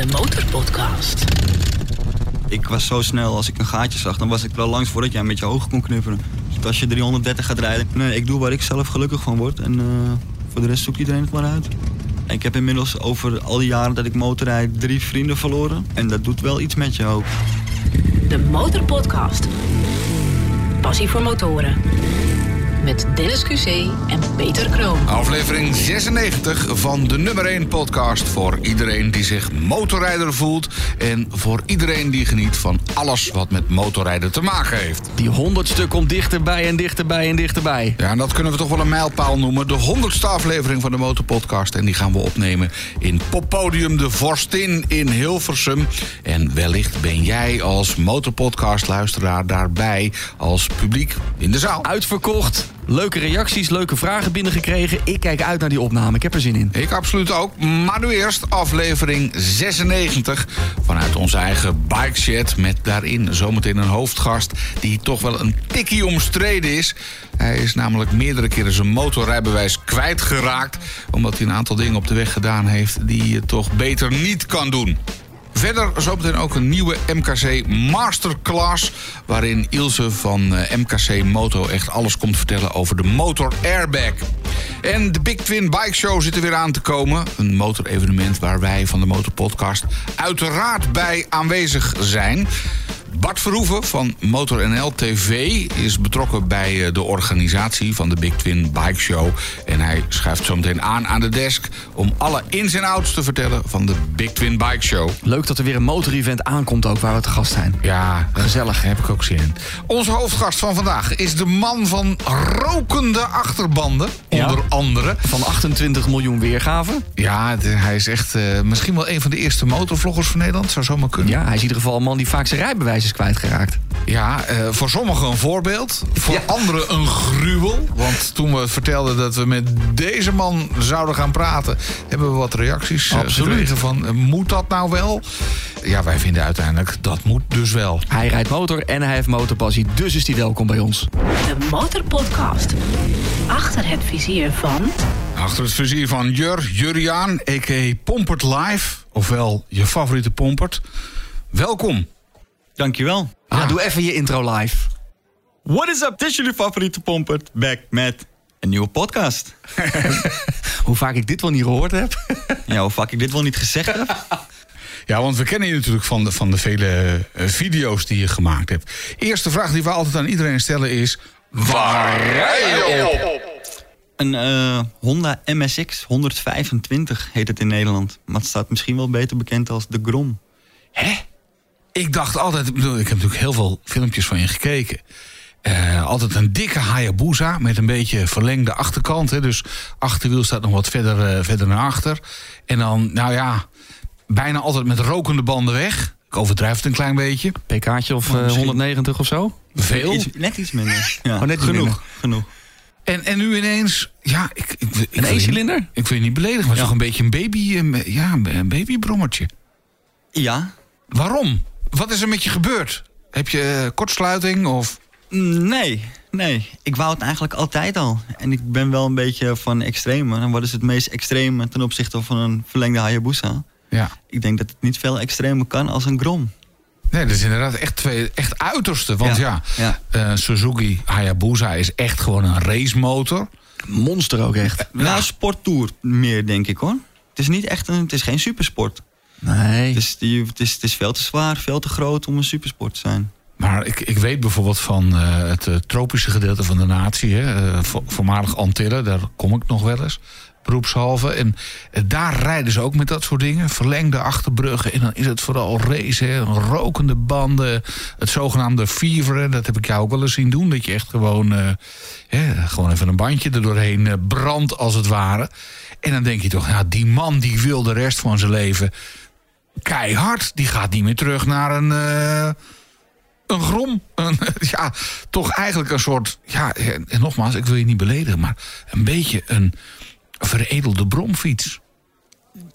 De Motorpodcast. Ik was zo snel, als ik een gaatje zag, dan was ik er al langs voordat jij met je ogen kon knipperen. Dus als je 330 gaat rijden, nee, ik doe waar ik zelf gelukkig van word. En eh, voor de rest zoekt iedereen het maar uit. Ik heb inmiddels over al die jaren dat ik motorrijd drie vrienden verloren. En dat doet wel iets met je ook. De Motorpodcast. Passie voor motoren. Met Dennis QC en Peter Kroon. Aflevering 96 van de nummer 1 podcast voor iedereen die zich motorrijder voelt. En voor iedereen die geniet van alles wat met motorrijden te maken heeft. Die honderdste komt dichterbij en dichterbij en dichterbij. Ja, en dat kunnen we toch wel een mijlpaal noemen. De honderdste aflevering van de Motorpodcast. En die gaan we opnemen in Poppodium de Vorstin in Hilversum. En wellicht ben jij als Motorpodcast-luisteraar daarbij als publiek in de zaal. Uitverkocht. Leuke reacties, leuke vragen binnengekregen. Ik kijk uit naar die opname. Ik heb er zin in. Ik absoluut ook. Maar nu eerst aflevering 96 vanuit onze eigen bikeshed. Met daarin zometeen een hoofdgast die toch wel een tikkie omstreden is. Hij is namelijk meerdere keren zijn motorrijbewijs kwijtgeraakt. Omdat hij een aantal dingen op de weg gedaan heeft die je toch beter niet kan doen. Verder zometeen ook een nieuwe MKC Masterclass... waarin Ilse van eh, MKC Moto echt alles komt vertellen over de motor airbag. En de Big Twin Bike Show zit er weer aan te komen. Een motorevenement waar wij van de Motorpodcast uiteraard bij aanwezig zijn... Bart Verhoeven van Motor NL TV is betrokken bij eh, de organisatie van de Big Twin Bike Show. En hij schuift zo meteen aan aan de desk om alle ins en outs te vertellen van de Big Twin Bike Show. Leuk dat er weer een motorevent aankomt ook waar we te gast zijn. Ja, gezellig, heb ik ook zin in. Onze hoofdgast van vandaag is de man van rokende achterbanden, Ja. onder andere. Van 28 miljoen weergaven. Ja, de- hij is echt eh, misschien wel een van de eerste motorvloggers van Nederland. Zou zomaar kunnen. Ja, hij is in ieder geval een man die vaak zijn rijbewijs is kwijtgeraakt. Ja, eh, voor sommigen een voorbeeld. Voor anderen een gruwel. Want toen we vertelden dat we met deze man zouden gaan praten... hebben we wat reacties eh, Absoluut. gekregen van... eh, moet dat nou wel? Ja, wij vinden uiteindelijk dat moet dus wel. Hij rijdt motor en hij heeft motorpassie, dus is hij welkom bij ons. De Motorpodcast. Achter het vizier van... Achter het vizier van Jur, Juriaan, a.k.a. Pompert Live. Ofwel je favoriete Pompert. Welkom. Dankjewel. Ah, doe even je intro live. What is up? Dit is jullie favoriete pompert. Back met een nieuwe podcast. Hoe vaak ik dit wel niet gehoord heb. Ja, hoe vaak ik dit wel niet gezegd heb. Ja, want we kennen je natuurlijk van de, van de vele eh, video's die je gemaakt hebt. Eerste vraag die we altijd aan iedereen stellen is... Waar rij je op? Een eh, Honda MSX 125 heet het in Nederland. Maar het staat misschien wel beter bekend als de Grom. Hè? Ik dacht altijd, ik bedoel, ik heb natuurlijk heel veel filmpjes van je gekeken. Eh, altijd een dikke Hayabusa met een beetje verlengde achterkant. Hè, dus achterwiel staat nog wat verder, eh, verder naar achter. En dan, nou ja, bijna altijd met rokende banden weg. Ik overdrijf het een klein beetje. PK'tje of eh, misschien- 190 of zo? Veel. Iets, net iets minder. Ja, Oh, net iets genoeg. minder. genoeg. En, en nu ineens, ja, ik, ik, Een E-cilinder? Ik wil je niet beledigen, maar het is Ja. toch een beetje een baby, een, ja, een babybrommertje. Ja, Waarom? Wat is er met je gebeurd? Heb je eh, kortsluiting of... nee, nee. Ik wou het eigenlijk altijd al. En ik ben wel een beetje van extreme. En wat is het meest extreme ten opzichte van een verlengde Hayabusa? Ja. Ik denk dat het niet veel extremer kan als een Grom. Nee, dat is inderdaad echt twee echt uiterste. Want ja, Ja, eh, Suzuki Hayabusa is echt gewoon een racemotor. Monster ook echt. Nou, sporttour meer, denk ik hoor. Het is niet echt een, het is geen supersport. Nee. Het is, die, het, is, het is veel te zwaar, veel te groot om een supersport te zijn. Maar ik, ik weet bijvoorbeeld van eh, het eh, tropische gedeelte van de natie, hè, eh, vo- voormalig Antillen, daar kom ik nog wel eens, beroepshalve. En daar rijden ze ook met dat soort dingen, verlengde achterbruggen. En dan is het vooral race, hè, rokende banden, het zogenaamde fever. hè, Dat heb ik jou ook wel eens zien doen, dat je echt gewoon, eh, hè, gewoon even een bandje er doorheen brandt als het ware. En dan denk je toch, ja, die man die wil de rest van zijn leven keihard. Die gaat niet meer terug naar een... eh, een grom. Een, ja, toch eigenlijk een soort. Ja, en nogmaals, ik wil je niet beledigen, maar een beetje een veredelde bromfiets.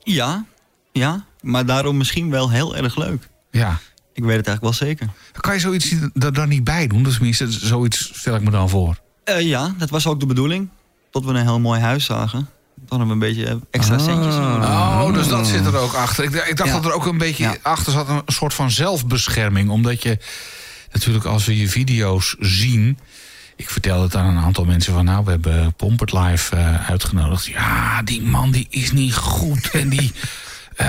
Ja, ja, maar daarom misschien wel heel erg leuk. Ja. Ik weet het eigenlijk wel zeker. Kan je zoiets er dan niet bij doen? Tenminste, zoiets stel ik me dan voor. Eh, ja, dat was ook de bedoeling. Tot we een heel mooi huis zagen. Dan we een beetje extra Ah. centjes. Oh, dus dat zit er ook achter. Ik, dacht- ik dacht Ja. dat er ook een beetje Ja. achter zat een soort van zelfbescherming. Omdat je natuurlijk als we je video's zien... Ik vertelde het aan een aantal mensen van... nou, we hebben Pompert Live eh, uitgenodigd. Ja, die man die is niet goed. en die, eh,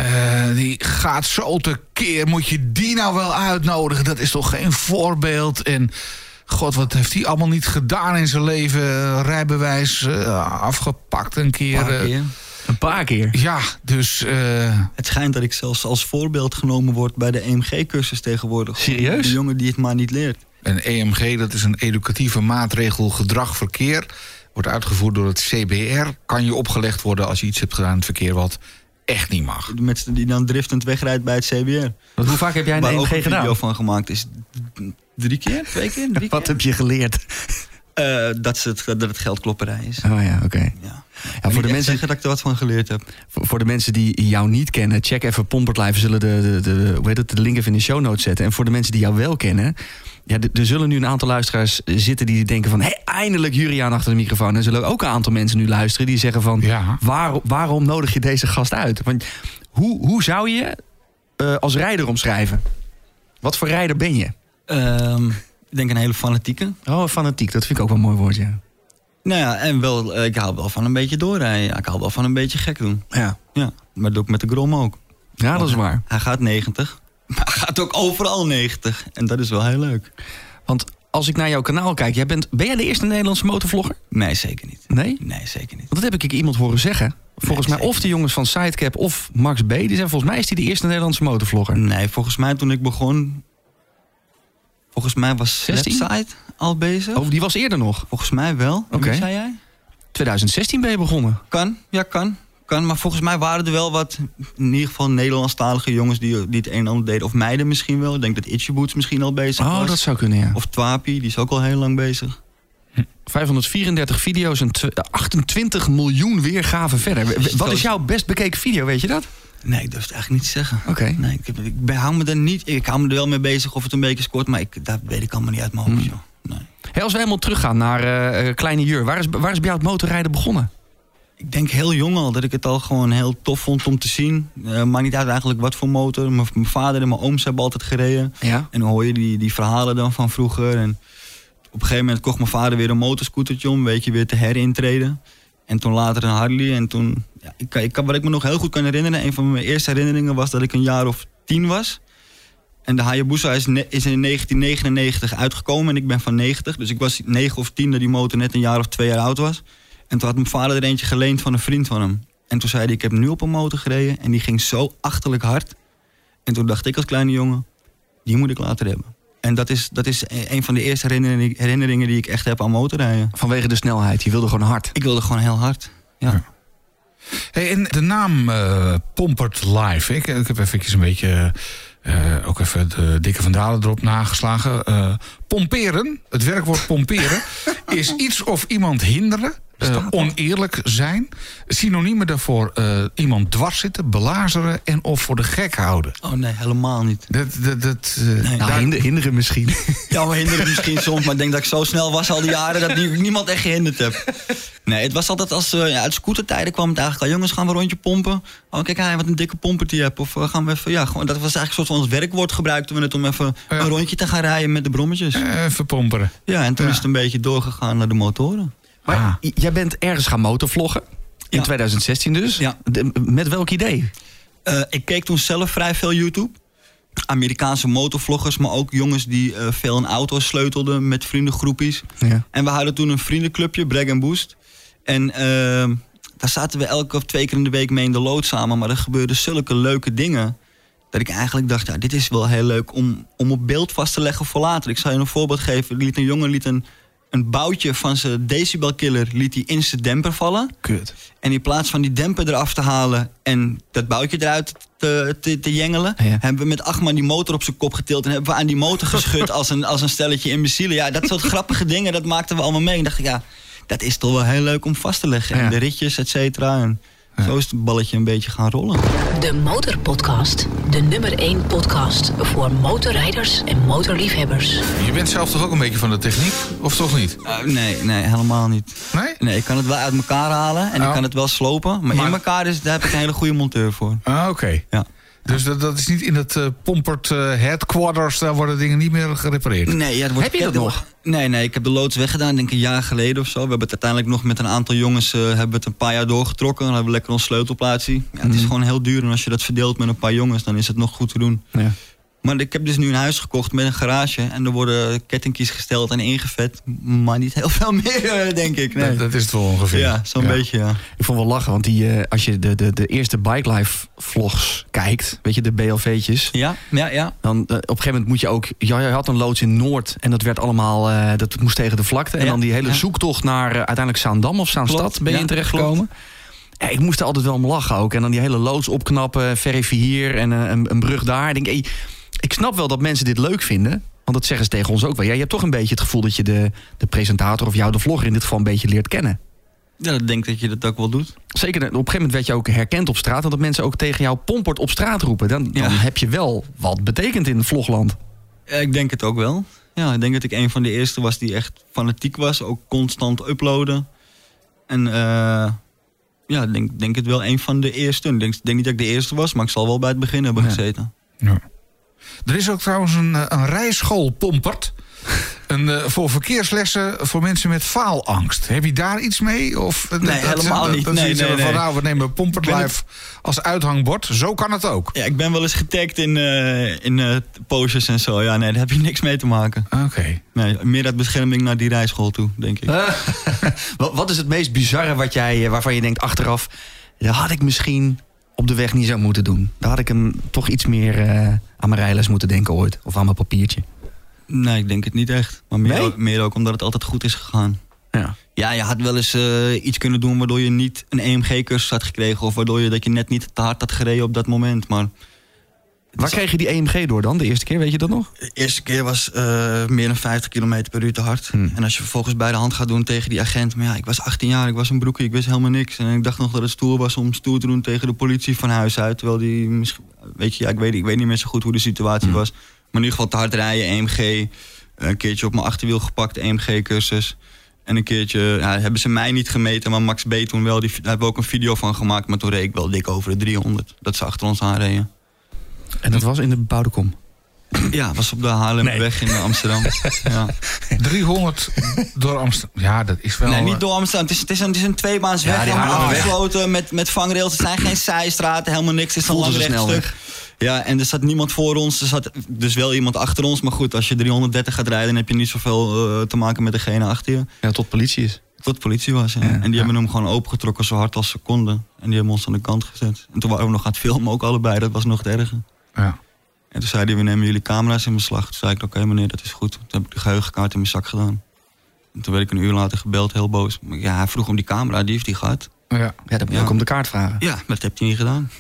die gaat zo tekeer. Moet je die nou wel uitnodigen? Dat is toch geen voorbeeld? En... God, wat heeft hij allemaal niet gedaan in zijn leven? Eh, Rijbewijs eh, afgepakt een keer. Een paar eh, keer. Een paar keer. ja, dus... eh, Het schijnt dat ik zelfs als voorbeeld genomen word bij de EMG-cursus tegenwoordig. Serieus? De jongen die het maar niet leert. Een EMG, dat is een educatieve maatregel gedrag verkeer. Wordt uitgevoerd door het CBR. Kan je opgelegd worden als je iets hebt gedaan in het verkeer wat echt niet mag. De mensen die dan driftend wegrijdt bij het CBR. Want hoe vaak heb jij een Waar ook EMG een video gedaan? van gemaakt is. Drie keer? Twee keer? Drie Wat keer? heb je geleerd? Eh, dat, ze het, dat het geldklopperij is. Oh ja, oké. Ja. Ja, voor de mensen, zeggen dat ik er wat van geleerd heb. voor voor de mensen die jou niet kennen, check even Pompert Live. We zullen de, de, de, hoe heet het, de link even in de show notes zetten. En voor de mensen die jou wel kennen, ja, er zullen nu een aantal luisteraars zitten die denken van... hé, eindelijk Juriaan achter de microfoon. En er zullen ook een aantal mensen nu luisteren die zeggen van... Ja. Waar, waarom nodig je deze gast uit? Want hoe, hoe zou je eh, als rijder omschrijven? Wat voor rijder ben je? Ehm, ik denk een hele fanatieke. Oh, fanatiek. Dat vind ik ook wel een mooi woord, ja. Nou ja, en wel, eh, ik hou wel van een beetje doorrijden. Ik hou wel van een beetje gek doen. Ja, Ja, maar dat doe ik met de Grom ook. ja dat is waar. Hij gaat 90, maar hij gaat ook overal 90. En dat is wel heel leuk. Want als ik naar jouw kanaal kijk, jij bent, ben jij de eerste Nederlandse motorvlogger? Nee, zeker niet. Nee? Nee, zeker niet. Want dat heb ik iemand horen zeggen. Volgens Nee, mij of de jongens van Sidecap of Max B. Die zijn volgens mij is die de eerste Nederlandse motorvlogger. Nee, volgens mij toen ik begon... Volgens mij was 16? Slapside al bezig. Oh, die was eerder nog. Volgens mij wel. Oké. Zei jij? 2016 ben je begonnen. Kan, ja kan. kan. Maar volgens mij waren er wel wat, in ieder geval Nederlandstalige jongens die, die het een en ander deden. Of meiden misschien wel. Ik denk dat Itchy Boots misschien al bezig Oh, was. dat zou kunnen, ja. Of Twapi, die is ook al heel lang bezig. 534 video's en tw- 28 miljoen weergaven verder. Wat is jouw best bekeken video, weet je dat? Nee, ik durf het eigenlijk niet te zeggen. Oké. Nee, ik, ik hou me er niet... Ik hou me er wel mee bezig of het een beetje scoort. Maar ik, dat weet ik allemaal niet uit mijn hoofd, Hmm. Nee. Hey, als we helemaal teruggaan naar eh, eh, Kleine Jur. Waar is, waar is bij jou het motorrijden begonnen? Ik denk heel jong al dat ik het al gewoon heel tof vond om te zien. Eh maakt niet uit eigenlijk wat voor motor. Mijn mijn vader en mijn ooms hebben altijd gereden. Ja. En dan hoor je die, die verhalen dan van vroeger. En op een gegeven moment kocht mijn vader weer een motorscootertje om een beetje weer te herintreden. En toen later een Harley. En toen, ja, ik, ik, wat ik me nog heel goed kan herinneren, een van mijn eerste herinneringen was dat ik een jaar of tien was. En de Hayabusa is, is in 1999 uitgekomen en ik ben van 90. Dus ik was 9 of 10 dat die motor net een jaar of twee jaar oud was. En toen had mijn vader er eentje geleend van een vriend van hem. En toen zei hij, ik heb nu op een motor gereden en die ging zo achterlijk hard. En toen dacht ik als kleine jongen, die moet ik later hebben. En dat is, dat is e- een van de eerste herinneringen, herinneringen die ik echt heb aan motorrijden. Vanwege de snelheid. Je wilde gewoon hard. Ik wilde gewoon heel hard. Ja. Hey, en de naam eh, Pompert Live. Ik, ik heb even een beetje. eh, ook even de dikke van Dalen erop nageslagen. Eh, pomperen, het werkwoord pomperen, is iets of iemand hinderen. Eh, oneerlijk zijn. Synoniemen daarvoor eh, iemand dwars zitten, belazeren en of voor de gek houden. Oh nee, helemaal niet. Dat, dat, dat, eh, Nee. Nou, hinder- hinderen misschien. Ja, maar hinderen misschien soms, maar ik denk dat ik zo snel was al die jaren dat nie- niemand echt gehinderd heb. Nee, het was altijd als uh, ja, uit scootertijden kwam het eigenlijk al. Jongens, gaan we een rondje pompen? Oh, kijk, hij wat een dikke pomper die je hebt. Of gaan we even, ja, gewoon, dat was eigenlijk een soort van ons werkwoord gebruikten we het om even een rondje te gaan rijden met de brommetjes. Even pomperen. Ja, en toen Ja. is het een beetje doorgegaan naar de motoren. Maar Ah. jij bent ergens gaan motorvloggen. In Ja. 2016 dus. Ja. De- met welk idee? Eh, ik keek toen zelf vrij veel YouTube. Amerikaanse motorvloggers, maar ook jongens die eh, veel in auto's sleutelden met vriendengroepjes. Ja. En we hadden toen een vriendenclubje, Brag Boost. En ehm, daar zaten we elke of twee keer in de week mee in de lood samen. Maar er gebeurden zulke leuke dingen. Dat ik eigenlijk dacht, ja, dit is wel heel leuk om, om op beeld vast te leggen voor later. Ik zal je een voorbeeld geven. Er liet een jongen liet een, een boutje van zijn decibelkiller liet hij in zijn demper vallen. Kut. En in plaats van die demper eraf te halen en dat boutje eruit te, te, te jengelen, Ja. hebben we met acht man die motor op zijn kop getild en hebben we aan die motor geschud als een, als een stelletje imbecielen. Ja, dat soort grappige dingen, dat maakten we allemaal mee. En dacht ik, ja, dat is toch wel heel leuk om vast te leggen. Ja. En de ritjes, et cetera. En Zo is het balletje een beetje gaan rollen. De Motorpodcast. De nummer 1 podcast voor motorrijders en motorliefhebbers. Je bent zelf toch ook een beetje van de techniek? Of toch niet? Eh, nee, nee, helemaal niet. Nee? Nee, ik kan het wel uit elkaar halen en Oh. ik kan het wel slopen. Maar, Maar- in elkaar is, daar heb ik een hele goede monteur voor. Ah, oké. Ja. Dus dat, dat is niet in het eh Pompert eh, headquarters, daar worden dingen niet meer gerepareerd. Nee, ja, het wordt Heb je dat nog? Nee, nee, ik heb de loods weggedaan, denk ik een jaar geleden of zo. We hebben het uiteindelijk nog met een aantal jongens eh, hebben we het een paar jaar doorgetrokken. Dan hebben we lekker ons sleutelplaatsje. Ja, het is Mhm. gewoon heel duur en als je dat verdeelt met een paar jongens, dan is het nog goed te doen. Ja. Maar ik heb dus nu een huis gekocht met een garage en er worden kettingkies gesteld en ingevet. Maar niet heel veel meer, eh, denk ik. Nee. Dat, dat is het wel ongeveer. ja, zo'n Ja. beetje, ja. Ik vond wel lachen, want die, eh, als je de, de, de eerste Bike Life vlogs kijkt, weet je, de BLV'tjes. Ja, ja, ja. Dan, eh, op een gegeven moment moet je ook. Ja, je had een loods in Noord en dat werd allemaal. dat moest tegen de vlakte. En Ja, dan die hele ja. zoektocht naar uiteindelijk Zaandam of Zaanstad Klopt, ben je in terechtgekomen. Ja, ik moest er altijd wel om lachen ook. En dan die hele loods opknappen, verifie hier en een, een brug daar. Ik denk, hey, ik snap wel dat mensen dit leuk vinden. Want dat zeggen ze tegen ons ook wel. Ja, je hebt toch een beetje het gevoel dat je de, de presentator of jou, de vlogger in dit geval, een beetje leert kennen. Ja, ik denk dat je dat ook wel doet. Zeker, op een gegeven moment werd je ook herkend op straat. En dat mensen ook tegen jou pompert op straat roepen. Dan, dan Ja. heb je wel wat betekend in het vlogland. Ja, ik denk het ook wel. Ja, ik denk dat ik een van de eerste was die echt fanatiek was. Ook constant uploaden. En eh, ja, ik denk, denk het wel een van de eerste. Ik denk, denk niet dat ik de eerste was, maar ik zal wel bij het begin hebben Ja. gezeten. Ja. Er is ook trouwens een, eh, een rijschool Pompert. Een, eh, voor verkeerslessen voor mensen met faalangst. Heb je daar iets mee? Of, eh, Nee, helemaal niet. Dat Nee, nee, hebben van, nee. nou, we nemen Pompert Live als uithangbord. Zo kan het ook. Ja, ik ben wel eens getagd in, eh in eh, posters en zo. Ja, nee, daar heb je niks mee te maken. Oké. Nee, meer uit bescherming naar die rijschool toe, denk ik. Wat, wat is het meest bizarre wat jij, waarvan je denkt achteraf... dat had ik misschien op de weg niet zo moeten doen. Daar had ik hem toch iets meer eh, aan mijn rijles moeten denken ooit. Of aan mijn papiertje. Nee, ik denk het niet echt. Maar meer, Nee? ook, meer ook omdat het altijd goed is gegaan. Ja. Ja, je had wel eens eh, iets kunnen doen waardoor je niet een EMG-cursus had gekregen. Of waardoor je dat je net niet te hard had gereden op dat moment. Maar Waar kreeg je die EMG door dan, de eerste keer? Weet je dat nog? de eerste keer was eh, meer dan 50 km per uur te hard. Hmm. En als je vervolgens bij de hand gaat doen tegen die agent. Maar ja, ik was 18 jaar, ik was een broekje, ik wist helemaal niks. En ik dacht nog dat het stoer was om stoer te doen tegen de politie van huis uit. Terwijl die, misschien- weet je, ja, ik weet, ik weet niet meer zo goed hoe de situatie was. Maar in ieder geval te hard rijden, EMG. Een keertje op mijn achterwiel gepakt, EMG-cursus. En een keertje, ja, hebben ze mij niet gemeten, maar Max B toen wel. Die, daar hebben we ook een video van gemaakt, maar toen reed ik wel dik over de 300. Dat ze achter ons aanreden. En dat was in de bebouwde kom. Ja, was op de Haarlemmerweg in Amsterdam. ja. 300 door Amsterdam. Ja, dat is wel... Nee, eh, niet door Amsterdam. Het is, het is een, het is een tweebaansweg. Ja, afgesloten met, met vangrails. Het zijn geen zijstraten, helemaal niks. Het is een Voelde lang ze rechtstuk. snelweg. Ja, en er zat niemand voor ons. Er zat dus wel iemand achter ons. Maar goed, als je 330 gaat rijden... dan heb je niet zoveel eh, te maken met degene achter je. Ja, tot politie is. Tot politie was, ja. Ja, En die ja. hebben hem gewoon opengetrokken zo hard als ze konden. En die hebben ons aan de kant gezet. En toen waren we nog aan het filmen, ook allebei. Dat was nog het erge. Ja. En toen zei hij, we nemen jullie camera's in beslag. Toen zei ik, oké meneer, dat is goed. Toen heb ik de geheugenkaart in mijn zak gedaan. En toen werd ik een uur later gebeld, heel boos. Maar ja, hij vroeg om die camera, die heeft hij gehad. Ja. Ja, dan moet je Ja. ook om de kaart vragen. Ja, dat heeft hij niet gedaan.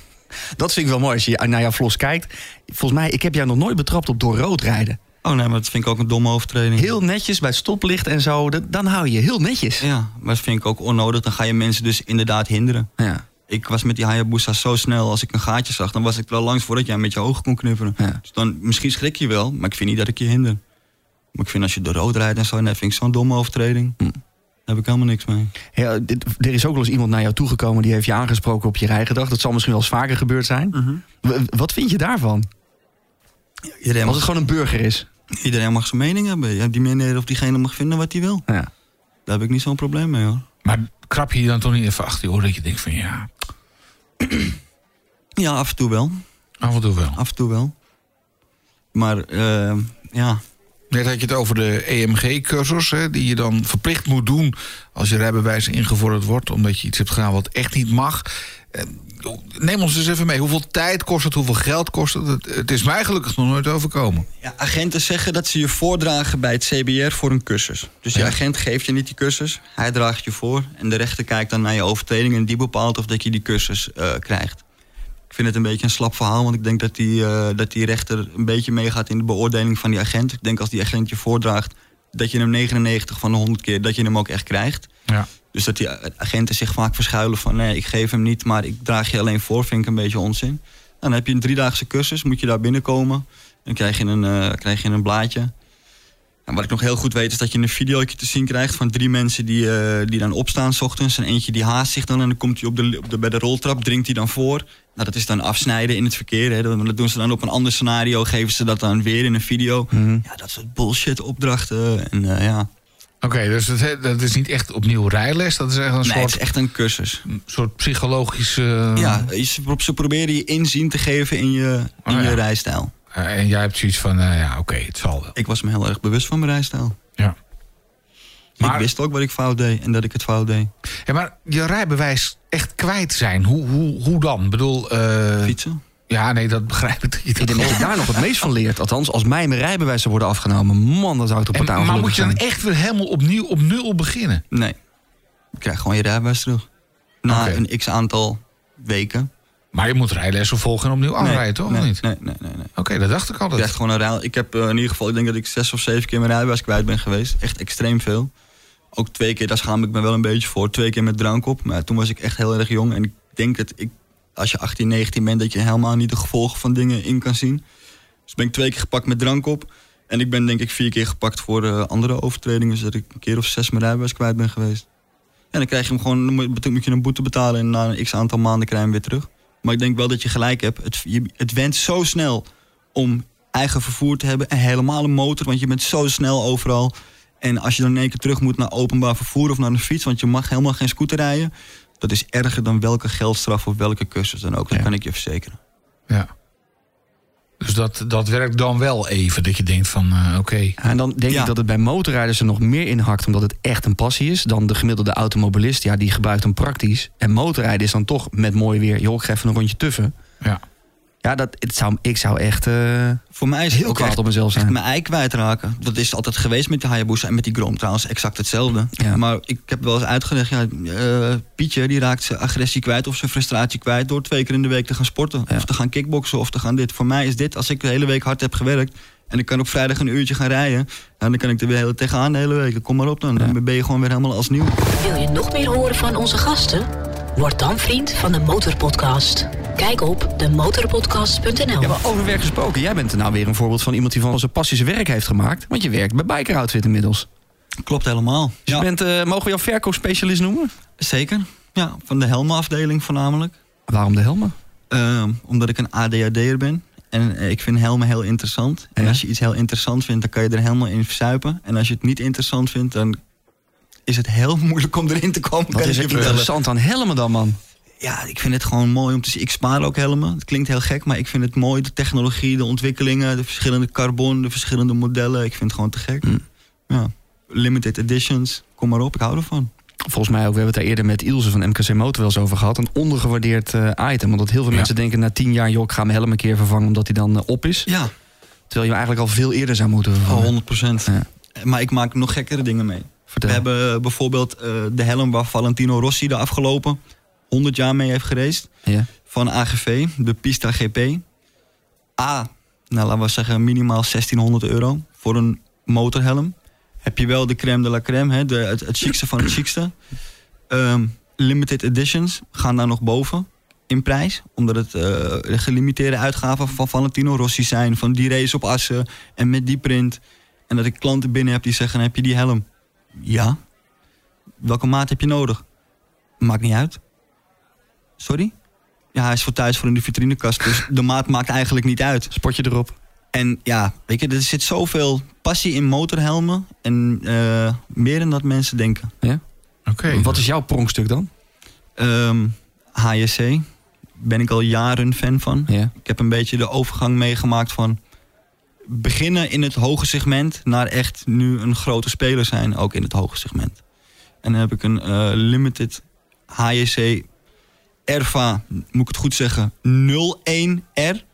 Dat vind ik wel mooi als je naar jouw vlogs kijkt. Volgens mij, ik heb jou nog nooit betrapt op door rood rijden. Oh nee, maar dat vind ik ook een domme overtreding. Heel netjes bij stoplicht en zo. dat- Dan hou je je heel netjes. Ja, maar dat vind ik ook onnodig. Dan ga je mensen dus inderdaad hinderen. Ja. Ik was met die Hayabusa zo snel, als ik een gaatje zag... dan was ik er al langs voordat jij met je ogen kon. Ja. Dus dan, misschien schrik je wel, maar ik vind niet dat ik je hinder. Maar ik vind als je door rood rijdt en zo... nee, vind ik zo'n domme overtreding. Hm. Daar heb ik helemaal niks mee. Ja, dit- er is ook wel eens iemand naar jou toegekomen die heeft je aangesproken op je rijgedrag. Dat zal misschien wel eens vaker gebeurd zijn. W- Wat vind je daarvan? Iedereen Als mag, het gewoon een burger is. iedereen mag zijn mening hebben. Ja, die meneer of diegene mag vinden wat hij wil. Ja. Daar heb ik niet zo'n probleem mee hoor. Maar krap je dan toch niet even achter je oor dat je denkt van ja, Ja, af en toe wel. af en toe wel. Af en toe wel. Maar eh, ja, Net had je het over de EMG-cursus, hè, die je dan verplicht moet doen als je rijbewijs ingevorderd wordt, omdat je iets hebt gedaan wat echt niet mag. Neem ons eens even mee. Hoeveel tijd kost het? Hoeveel geld kost het? Het, is mij gelukkig nog nooit overkomen. Ja, agenten zeggen dat ze je voordragen bij het CBR voor een cursus. Dus Ja. agent geeft je niet die cursus, hij draagt je voor. En de rechter kijkt dan naar je overtreding en die bepaalt of dat je die cursus eh, krijgt. Ik vind het een beetje een slap verhaal, want ik denk dat die, eh, dat die rechter een beetje meegaat in de beoordeling van die agent. Ik denk als die agent je voordraagt dat je hem 99 van de 100 keer, dat je hem ook echt krijgt. Ja. Dus dat die agenten zich vaak verschuilen van nee, ik geef hem niet, maar ik draag je alleen voor, vind ik een beetje onzin. Dan heb je een driedaagse cursus, moet je daar binnenkomen. Dan krijg je een, eh, krijg je een blaadje. En wat ik nog heel goed weet is dat je een videootje te zien krijgt van drie mensen die, eh, die dan opstaan s ochtends. En eentje die haast zich dan en dan komt hij op de, op de, bij de roltrap, drinkt hij dan voor. Nou, dat is dan afsnijden in het verkeer. Hè. Dat, doen ze dan op een ander scenario, geven ze dat dan weer in een video. Ja, dat soort bullshit opdrachten. En eh, ja, Oké, dus dat, dat is niet echt opnieuw rijles. Dat is echt een nee, het soort, is echt een cursus. soort psychologische... Ja, ze, ze proberen je inzien te geven in je, in Oh, je ja. rijstijl. Eh, en jij hebt zoiets van, eh, ja, oké, het zal wel. Ik was me heel erg bewust van mijn rijstijl. Ja. Maar- Ik wist ook wat ik fout deed en dat ik het fout deed. ja, maar je rijbewijs echt kwijt zijn, hoe, hoe, hoe dan? Ik bedoel, eh, Fietsen? ja, nee, dat begrijp ik. Dat Ik denk dat je daar nog het meest van leert. Althans, als mij mijn rijbewijs zou worden afgenomen. Man, dan zou ik En- totaal maar moet je dan zijn. echt weer helemaal opnieuw op nul beginnen? Nee. Je krijgt gewoon je rijbewijs terug. Na een x aantal weken. Maar je moet rijlessen volgen en opnieuw nee, toch? Nee, niet? nee, nee, nee. nee. Oké, dat dacht ik altijd. krijgt gewoon een rijl. Ik heb eh, in ieder geval, ik denk dat ik zes of zeven keer mijn rijbewijs kwijt ben geweest. Echt extreem veel. Ook twee keer, daar schaam ik me wel een beetje voor. Twee keer met drank op. Maar toen was ik echt heel erg jong. En ik denk dat ik, als je 18, 19 bent, dat je helemaal niet de gevolgen van dingen in kan zien. Dus ben ik twee keer gepakt met drank op. En ik ben denk ik vier keer gepakt voor eh, andere overtredingen. Dus dat ik een keer of zes mijn rijbewijs kwijt ben geweest. En dan krijg je hem gewoon, moet je een boete betalen en na een x aantal maanden krijg je hem weer terug. Maar ik denk wel dat je gelijk hebt. Het, je, het went zo snel om eigen vervoer te hebben en helemaal een motor, want je bent zo snel overal. En als je dan in één keer terug moet naar openbaar vervoer of naar een fiets, want je mag helemaal geen scooter rijden, dat is erger dan welke geldstraf of welke cursus dan ook. Dat Ja. kan ik je verzekeren. Ja. Dus dat, dat werkt dan wel even, dat je denkt van, eh, oké. Ja, En dan denk Ja. ik dat het bij motorrijders er nog meer in hakt... omdat het echt een passie is dan de gemiddelde automobilist. Ja, die gebruikt hem praktisch. En motorrijden is dan toch met mooi weer... joh, ik ga even een rondje tuffen. Ja. Ja, dat, het zou, ik zou echt eh, Voor mij is het heel kwaad echt, op mezelf echt zijn. mijn ei kwijtraken. Dat is altijd geweest met de Hayabusa en met die Grom trouwens exact hetzelfde. Ja. Maar ik heb wel eens uitgelegd, ja, eh, Pietje die raakt zijn agressie kwijt of zijn frustratie kwijt door twee keer in de week te gaan sporten. Ja. Of te gaan kickboksen of te gaan dit. Voor mij is dit, als ik de hele week hard heb gewerkt en ik kan op vrijdag een uurtje gaan rijden, dan kan ik er weer hele tegenaan de hele week. Kom maar op dan. Ja. Dan ben je gewoon weer helemaal als nieuw. Wil je nog meer horen van onze gasten? Word dan vriend van de Motorpodcast. Kijk op demotorpodcast.nl. Ja, maar over werk gesproken. Jij bent er nou weer een voorbeeld van iemand die van zijn passie zijn werk heeft gemaakt. Want je werkt bij Biker Outfit inmiddels. Klopt helemaal. Dus Ja, je bent, eh, mogen we jou verkoopspecialist noemen? zeker. Ja, van de helmenafdeling voornamelijk. Waarom de helmen? Ehm, omdat ik een ADHD'er ben. En eh, ik vind helmen heel interessant. En Ja. als je iets heel interessant vindt, dan kan je er helemaal in verzuipen. En als je het niet interessant vindt, dan is het heel moeilijk om erin te komen. Wat is er interessant aan helmen dan, man? Ja, ik vind het gewoon mooi om te zien. Ik spaar ook helmen. Het klinkt heel gek, maar ik vind het mooi. De technologie, de ontwikkelingen, de verschillende carbon, de verschillende modellen. Ik vind het gewoon te gek. Mm. Ja. Limited editions, kom maar op, ik hou ervan. Volgens mij ook, we hebben het daar eerder met Ilse van MKC Motor wel eens over gehad. Een ondergewaardeerd eh, item. Omdat heel veel Ja. mensen denken na tien jaar... joh, ik ga mijn helm een keer vervangen omdat hij dan eh, op is. Ja, Terwijl je hem eigenlijk al veel eerder zou moeten vervangen. 100 procent. Ja. Maar ik maak nog gekkere dingen mee. Vertel. We hebben bijvoorbeeld eh, de helm waar Valentino Rossi de afgelopen 100 jaar mee heeft gereisd. Ja. Van AGV, de Pista GP. A, nou laten we zeggen minimaal 1600 euro voor een motorhelm. Heb je wel de crème de la crème, hè, de, het, het chicste van het chicste. Ehm, limited editions gaan daar nog boven in prijs. Omdat het eh, de gelimiteerde uitgaven van Valentino Rossi zijn. Van die race op assen en met die print. En dat ik klanten binnen heb die zeggen, heb je die helm? Ja. Welke maat heb je nodig? Maakt niet uit. Sorry? Ja, hij is voor thuis voor in de vitrinekast. Dus de maat maakt eigenlijk niet uit. Spotje erop. En ja, weet je, er zit zoveel passie in motorhelmen. En eh, meer dan dat mensen denken. Oké. Wat is jouw pronkstuk dan? Ehm HSC ben ik al jaren fan van. Ja. Ik heb een beetje de overgang meegemaakt van beginnen in het hoge segment naar echt nu een grote speler zijn, ook in het hoge segment. En dan heb ik een eh, limited HJC Erva, moet ik het goed zeggen, 01R.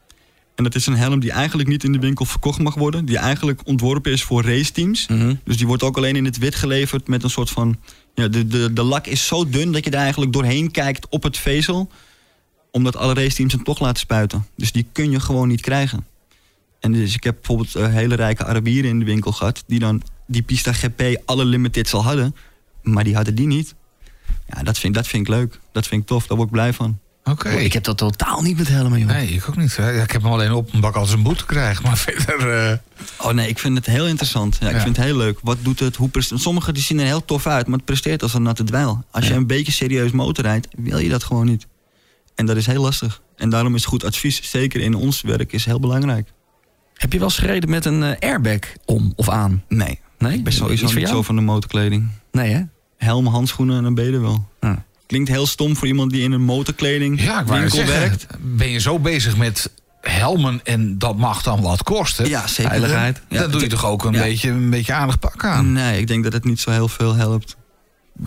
En dat is een helm die eigenlijk niet in de winkel verkocht mag worden. Die eigenlijk ontworpen is voor raceteams. Mhm. Dus die wordt ook alleen in het wit geleverd met een soort van... Ja, de, de, de lak is zo dun dat je er eigenlijk doorheen kijkt op het vezel. Omdat alle raceteams hem toch laten spuiten. Dus die kun je gewoon niet krijgen. En dus ik heb bijvoorbeeld eh, hele rijke Arabieren in de winkel gehad... die dan die Pista GP alle limiteds al hadden. Maar die hadden die niet. Ja, dat vind, dat vind ik leuk. Dat vind ik tof. Daar word ik blij van. Oké. Ik heb dat totaal niet met helmen, joh. Nee, ik ook niet. Ik heb hem alleen op een bak als een boete krijg. Maar verder... eh, Oh nee, ik vind het heel interessant. Ja, ik Ja. vind het heel leuk. Wat doet het? Hoe presteert Sommigen die zien er heel tof uit, maar het presteert als een natte dweil. Als je een beetje serieus motor rijdt, wil je dat gewoon niet. En dat is heel lastig. En daarom is goed advies, zeker in ons werk, is heel belangrijk. Heb je wel eens gereden met een eh, airbag om of aan? Nee, Nee? ik ben sowieso niet jou? zo van de motorkleding. Nee, hè? Helm, handschoenen en dan ben je er wel. Ah. Klinkt heel stom voor iemand die in een motorkleding ja, ik winkel zeggen, werkt. Ben je zo bezig met helmen en dat mag dan wat kosten? Ja, zeker. Veiligheid. Ja, dan doe je toch ook een, ja. beetje, een beetje aardig pak aan? Nee, ik denk dat het niet zo heel veel helpt.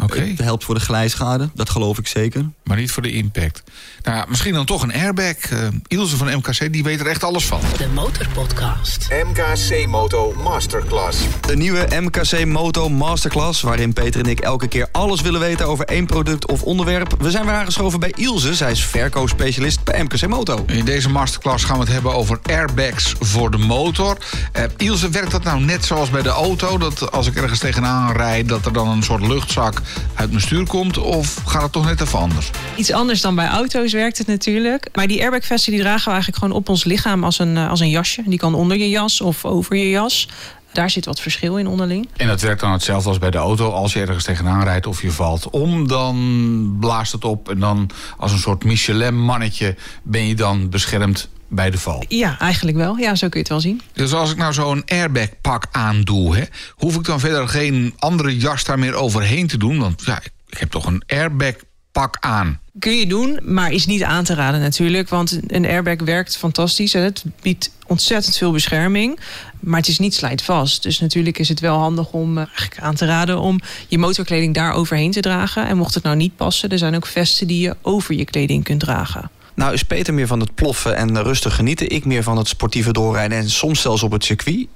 Oké. Het helpt voor de glijschade, dat geloof ik zeker. Maar niet voor de impact. Nou, ja, misschien dan toch een airbag. Eh, Ilse van MKC, die weet er echt alles van. De Motorpodcast. MKC Moto Masterclass. Een nieuwe MKC Moto Masterclass, waarin Peter en ik elke keer alles willen weten over één product of onderwerp. We zijn weer aangeschoven bij Ilse, zij is verkoopspecialist bij MKC Moto. In deze masterclass gaan we het hebben over airbags voor de motor. Eh, Ilse, werkt dat nou net zoals bij de auto? Dat als ik ergens tegenaan rijd, dat er dan een soort luchtzak uit mijn stuur komt? Of gaat het toch net even anders? Iets anders dan bij auto's werkt het natuurlijk. Maar die airbagvesten die dragen we eigenlijk gewoon op ons lichaam als een, eh, als een jasje. Die kan onder je jas of over je jas. Daar zit wat verschil in onderling. En dat werkt dan hetzelfde als bij de auto. Als je ergens tegenaan rijdt of je valt om, dan blaast het op. En dan als een soort Michelin-mannetje ben je dan beschermd bij de val. Ja, eigenlijk wel. Ja, zo kun je het wel zien. Dus als ik nou zo'n airbag-pak aandoe, hè, hoef ik dan verder geen andere jas daar meer overheen te doen? Want ja, ik- heb toch een airbag-pak aan. Kun je doen, maar is niet aan te raden natuurlijk. Want een airbag werkt fantastisch. en Het biedt ontzettend veel bescherming. Maar het is niet slijtvast. Dus natuurlijk is het wel handig om eh, eigenlijk aan te raden... om je motorkleding daar overheen te dragen. En mocht het nou niet passen... er zijn ook vesten die je over je kleding kunt dragen. Nou is Peter meer van het ploffen en rustig genieten. Ik meer van het sportieve doorrijden en soms zelfs op het circuit.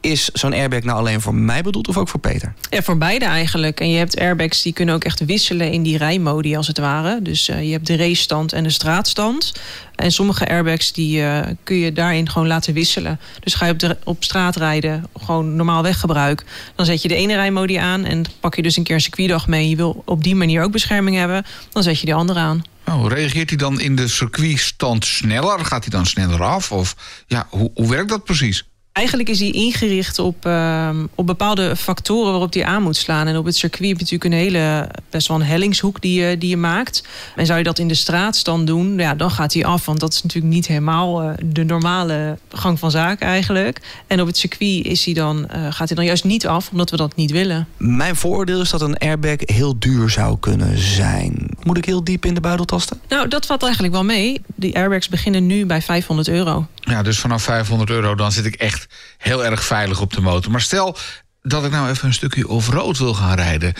Is zo'n airbag nou alleen voor mij bedoeld of ook voor Peter? Ja, voor beide eigenlijk. En je hebt airbags die kunnen ook echt wisselen in die rijmodi als het ware. Dus eh, je hebt de racestand en de straatstand. En sommige airbags die eh, kun je daarin gewoon laten wisselen. Dus ga je op, de, op straat rijden, gewoon normaal weggebruik. Dan zet je de ene rijmodi aan en pak je dus een keer een circuitdag mee. Je wil op die manier ook bescherming hebben. Dan zet je die andere aan. Oh, reageert hij dan in de circuitstand sneller? Gaat hij dan sneller af? Of ja, hoe, hoe werkt dat precies? Eigenlijk is die ingericht op, ehm, op bepaalde factoren waarop die aan moet slaan. En op het circuit heb je natuurlijk een hele, best wel een hellingshoek die je, die je maakt. En zou je dat in de straatstand doen, ja, dan gaat die af. Want dat is natuurlijk niet helemaal eh, de normale gang van zaken eigenlijk. En op het circuit is hij dan, eh, gaat hij dan juist niet af, omdat we dat niet willen. Mijn vooroordeel is dat een airbag heel duur zou kunnen zijn. Moet ik heel diep in de buidel tasten? Nou, dat valt eigenlijk wel mee. Die airbags beginnen nu bij 500 euro. Ja, dus vanaf 500 euro dan zit ik echt heel erg veilig op de motor. Maar stel dat ik nou even een stukje off-road wil gaan rijden.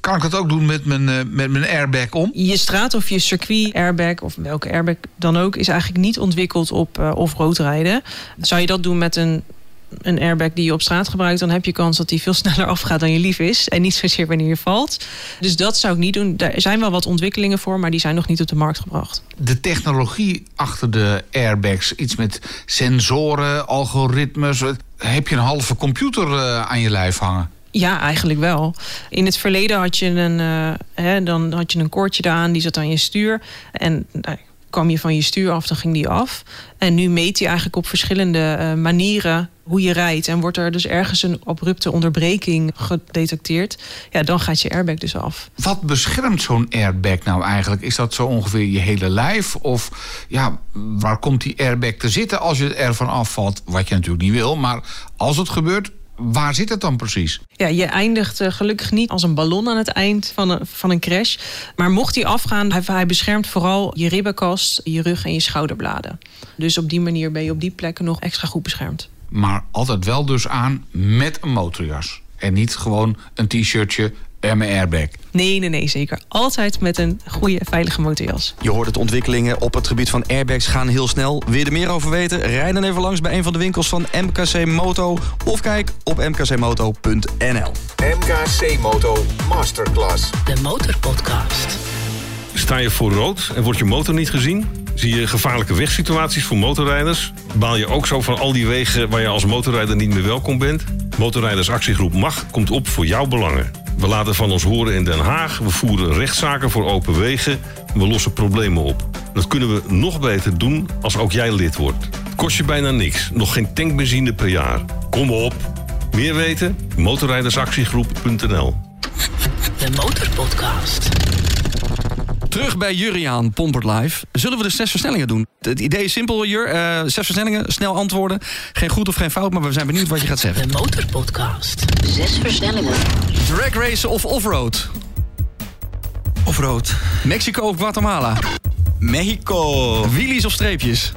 Kan ik dat ook doen met mijn, eh, met mijn airbag om? Je straat of je circuit airbag of welke airbag dan ook is eigenlijk niet ontwikkeld op eh, off-road rijden. Zou je dat doen met een, een airbag die je op straat gebruikt, dan heb je kans dat die veel sneller afgaat dan je lief is. En niet zozeer wanneer je valt. Dus dat zou ik niet doen. Daar zijn wel wat ontwikkelingen voor, maar die zijn nog niet op de markt gebracht. De technologie achter de airbags, iets met sensoren, algoritmes. Heb je een halve computer eh, aan je lijf hangen? Ja, eigenlijk wel. In het verleden had je een, eh, hè, dan had je een koordje aan, die zat aan je stuur. En nou, kwam je van je stuur af, dan ging die af. En nu meet hij eigenlijk op verschillende eh, manieren hoe je rijdt. En wordt er dus ergens een abrupte onderbreking gedetecteerd. Ja, dan gaat je airbag dus af. Wat beschermt zo'n airbag nou eigenlijk? Is dat zo ongeveer je hele lijf? Of ja, waar komt die airbag te zitten als je ervan afvalt? Wat je natuurlijk niet wil, maar als het gebeurt, waar zit het dan precies? Ja, je eindigt eh, gelukkig niet als een ballon aan het eind van een, van een crash. Maar mocht hij afgaan, hij, hij beschermt vooral je ribbenkast, je rug en je schouderbladen. Dus op die manier ben je op die plekken nog extra goed beschermd. Maar altijd wel dus aan met een motorjas. En niet gewoon een t-shirtje en mijn airbag. Nee, nee, nee, zeker. Altijd met een goede, veilige motorjas. Je hoort het, ontwikkelingen op het gebied van airbags gaan heel snel. Wil je er meer over weten? Rijd dan even langs bij een van de winkels van MKC Moto. Of kijk op mkcmoto.nl. MKC Moto Masterclass. De Motorpodcast. Sta je voor rood en wordt je motor niet gezien? Zie je gevaarlijke wegsituaties voor motorrijders? Baal je ook zo van al die wegen waar je als motorrijder niet meer welkom bent? Motorrijdersactiegroep MAG komt op voor jouw belangen. We laten van ons horen in Den Haag. We voeren rechtszaken voor open wegen. We lossen problemen op. Dat kunnen we nog beter doen als ook jij lid wordt. Het kost je bijna niks. Nog geen tankbenzine per jaar. Kom op. Meer weten? Motorrijdersactiegroep.nl De Motorpodcast. Terug bij Juriaan Pompert Live. Zullen we de zes versnellingen doen? Het idee is simpel, Jur. Eh, zes versnellingen, snel antwoorden. Geen goed of geen fout, maar we zijn benieuwd wat je gaat zeggen. De Motorpodcast. Zes versnellingen. Drag racen of offroad? Offroad. Mexico of Guatemala? Mexico. Wheelies of streepjes?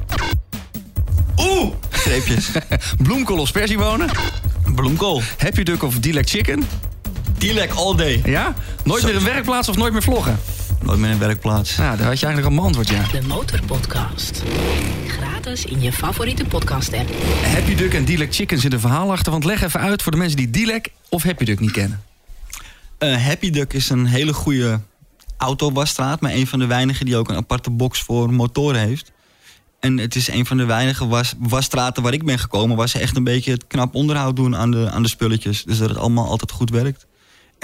Oeh. Streepjes. Bloemkool of spersiebonen? Bloemkool. Happy Duck of Dilek Chicken? Dilek all day. Ja? Nooit meer een werkplaats of nooit meer vloggen? Nooit meer een werkplaats. Nou, daar had je eigenlijk al mijn antwoord, ja. De Motorpodcast. Gratis in je favoriete podcast app. Happy Duck en Dilek Chicken zit een verhaal achter. Want leg even uit voor de mensen die Dilek of Happy Duck niet kennen. Eh, Happy Duck is een hele goede autowasstraat. Maar een van de weinigen die ook een aparte box voor motoren heeft. En het is een van de weinige was, wasstraten waar ik ben gekomen... waar ze echt een beetje het knap onderhoud doen aan de, aan de spulletjes. Dus dat het allemaal altijd goed werkt.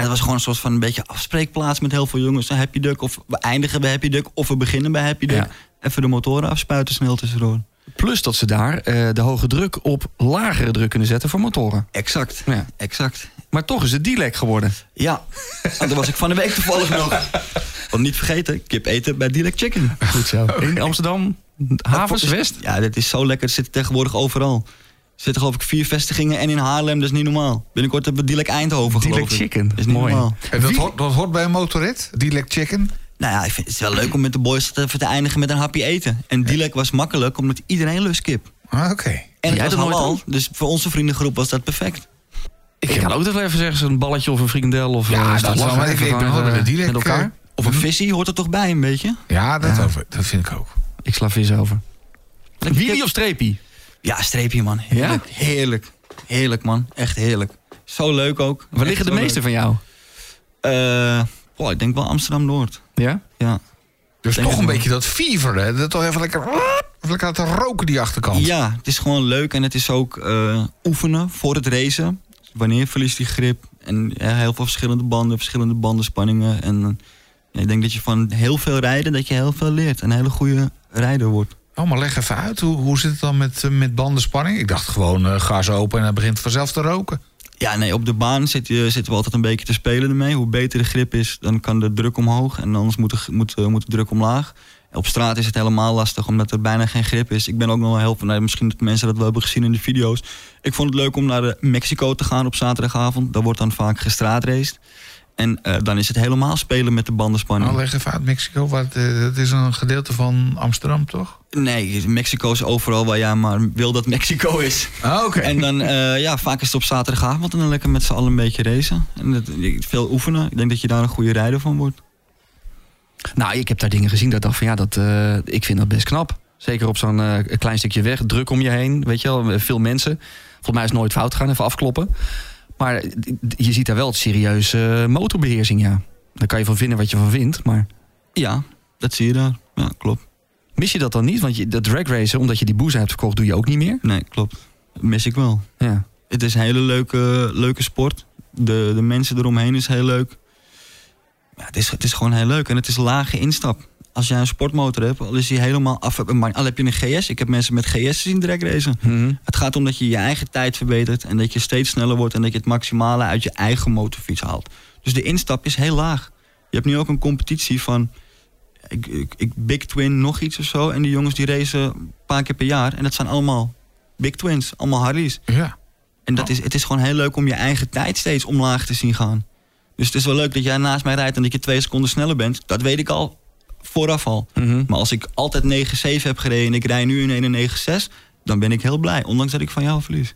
En het was gewoon een soort van een beetje afspreekplaats met heel veel jongens. Happy Duck, of we eindigen bij Happy Duck... of we beginnen bij Happy Duck. Ja. Even de motoren afspuiten snel tussendoor. Plus dat ze daar eh, de hoge druk op lagere druk kunnen zetten voor motoren. Exact, Ja. exact. Maar toch is het Dilek geworden. Ja, en daar was ik van de week toevallig nog. Want niet vergeten, kip eten bij Dilek Chicken. Goed zo. In Amsterdam, Havens, West. Ja, dit is zo lekker. Het zit tegenwoordig overal. Er zitten geloof ik vier vestigingen en in Haarlem, dat is niet normaal. Binnenkort hebben we Dilek Eindhoven geloof Dilek. Chicken, Dat is niet mooi. normaal. En dat, hoort, dat hoort bij een motorrit? Dilek Chicken? Nou ja, ik vind het is wel leuk om met de boys te, even te eindigen met een hapje eten. En Dilek was makkelijk, omdat iedereen lust kip. Ah, Oké. En Jij het was halal, dus voor onze vriendengroep was dat perfect. Ik kan ook nog even zeggen, een balletje of een frikandel. Of, Ja, eh, dat is wel, ik- even ik ben wel Dilek, Met elkaar. eh, Of een visie hoort er toch bij een beetje? Ja, dat, Ja. Over, dat vind ik ook. Ik sla vis over. Wheelie of streepie? Ja, streepje man. Heerlijk, heerlijk. Heerlijk man, echt heerlijk. Zo leuk ook. Waar liggen de meeste leuk. van jou? Eh, boah, ik denk wel Amsterdam-Noord. Ja? Ja. Dus toch een beetje dat fever, hè? Dat toch even lekker, even lekker laten roken, die achterkant. Ja, het is gewoon leuk en het is ook eh, oefenen voor het racen. Wanneer verliest die grip? En ja, heel veel verschillende banden, verschillende bandenspanningen. En eh, ja, ik denk dat je van heel veel rijden, dat je heel veel leert. En een hele goede rijder wordt. Oh, maar leg even uit. Hoe, hoe zit het dan met, eh, met bandenspanning? Ik dacht gewoon eh gas open en hij begint vanzelf te roken. Ja, nee, op de baan zit zitten we altijd een beetje te spelen ermee. Hoe beter de grip is, dan kan de druk omhoog. En anders moet de, moet, eh, moet de druk omlaag. Op straat is het helemaal lastig, omdat er bijna geen grip is. Ik ben ook nog wel heel van, misschien dat mensen dat wel hebben gezien in de video's. Ik vond het leuk om naar Mexico te gaan op zaterdagavond. Daar wordt dan vaak gestraatraced. En eh, dan is het helemaal spelen met de bandenspanning. Nou, leg even uit Mexico. Wat, eh, dat is een gedeelte van Amsterdam, toch? Nee, Mexico is overal waar jij maar wil dat Mexico is. Ah, oké. En dan, eh, ja, vaak is het op zaterdagavond en dan lekker met z'n allen een beetje racen. En dat, veel oefenen. Ik denk dat je daar een goede rijder van wordt. Nou, ik heb daar dingen gezien dat ik dacht van ja, dat, eh, ik vind dat best knap. Zeker op zo'n eh, klein stukje weg, druk om je heen, weet je wel, veel mensen. Volgens mij is het nooit fout gaan, even afkloppen. Maar je ziet daar wel het serieuze motorbeheersing, ja. Daar kan je van vinden wat je van vindt, maar Ja, dat zie je daar. Ja, klopt. mis je dat dan niet? Want je, dat drag racen, omdat je die boezen hebt verkocht, doe je ook niet meer. Nee, klopt. Dat mis ik wel. Ja. Het is een hele leuke, leuke sport. De, de mensen eromheen is heel leuk. Ja, het, is, het is gewoon heel leuk. En het is lage instap. Als jij een sportmotor hebt, al is die helemaal af. Al heb je een GS. Ik heb mensen met GS zien direct racen. Mhm. Het gaat om dat je je eigen tijd verbetert. En dat je steeds sneller wordt. En dat je het maximale uit je eigen motorfiets haalt. Dus de instap is heel laag. Je hebt nu ook een competitie van... Ik, ik, ik- Big Twin, nog iets of zo. En die jongens die racen een paar keer per jaar. En dat zijn allemaal Big Twins. Allemaal Harleys. Ja. En dat is, het is gewoon heel leuk om je eigen tijd steeds omlaag te zien gaan. Dus het is wel leuk dat jij naast mij rijdt en dat je twee seconden sneller bent. Dat weet ik al vooraf al. Mhm. Maar als ik altijd 9-7 heb gereden en ik rij nu in 1-9-6... dan ben ik heel blij, ondanks dat ik van jou verlies.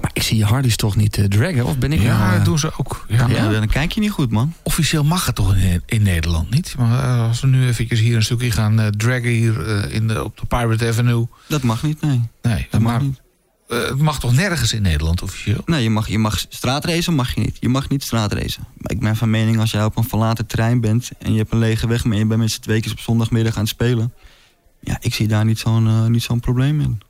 Maar ik zie je Harleys toch niet eh, draggen? Of ben ik Ja, nou, eh, dat doen ze ook. Ja. Ja, dan kijk je niet goed, man. Officieel mag het toch in, in Nederland niet? Maar eh, als we nu eventjes hier een stukje gaan eh, draggen hier in de, op de Pirate Avenue. Dat mag niet, nee. Nee, Dat mag maar niet. Eh, het mag toch nergens in Nederland officieel? Nee, je mag, je mag straatracen, mag je niet. Je mag niet straatracen. Maar ik ben van mening, als jij op een verlaten terrein bent... en je hebt een lege weg, maar je bent met z'n twee keer op zondagmiddag aan het spelen... ja, ik zie daar niet zo'n eh, niet zo'n probleem in.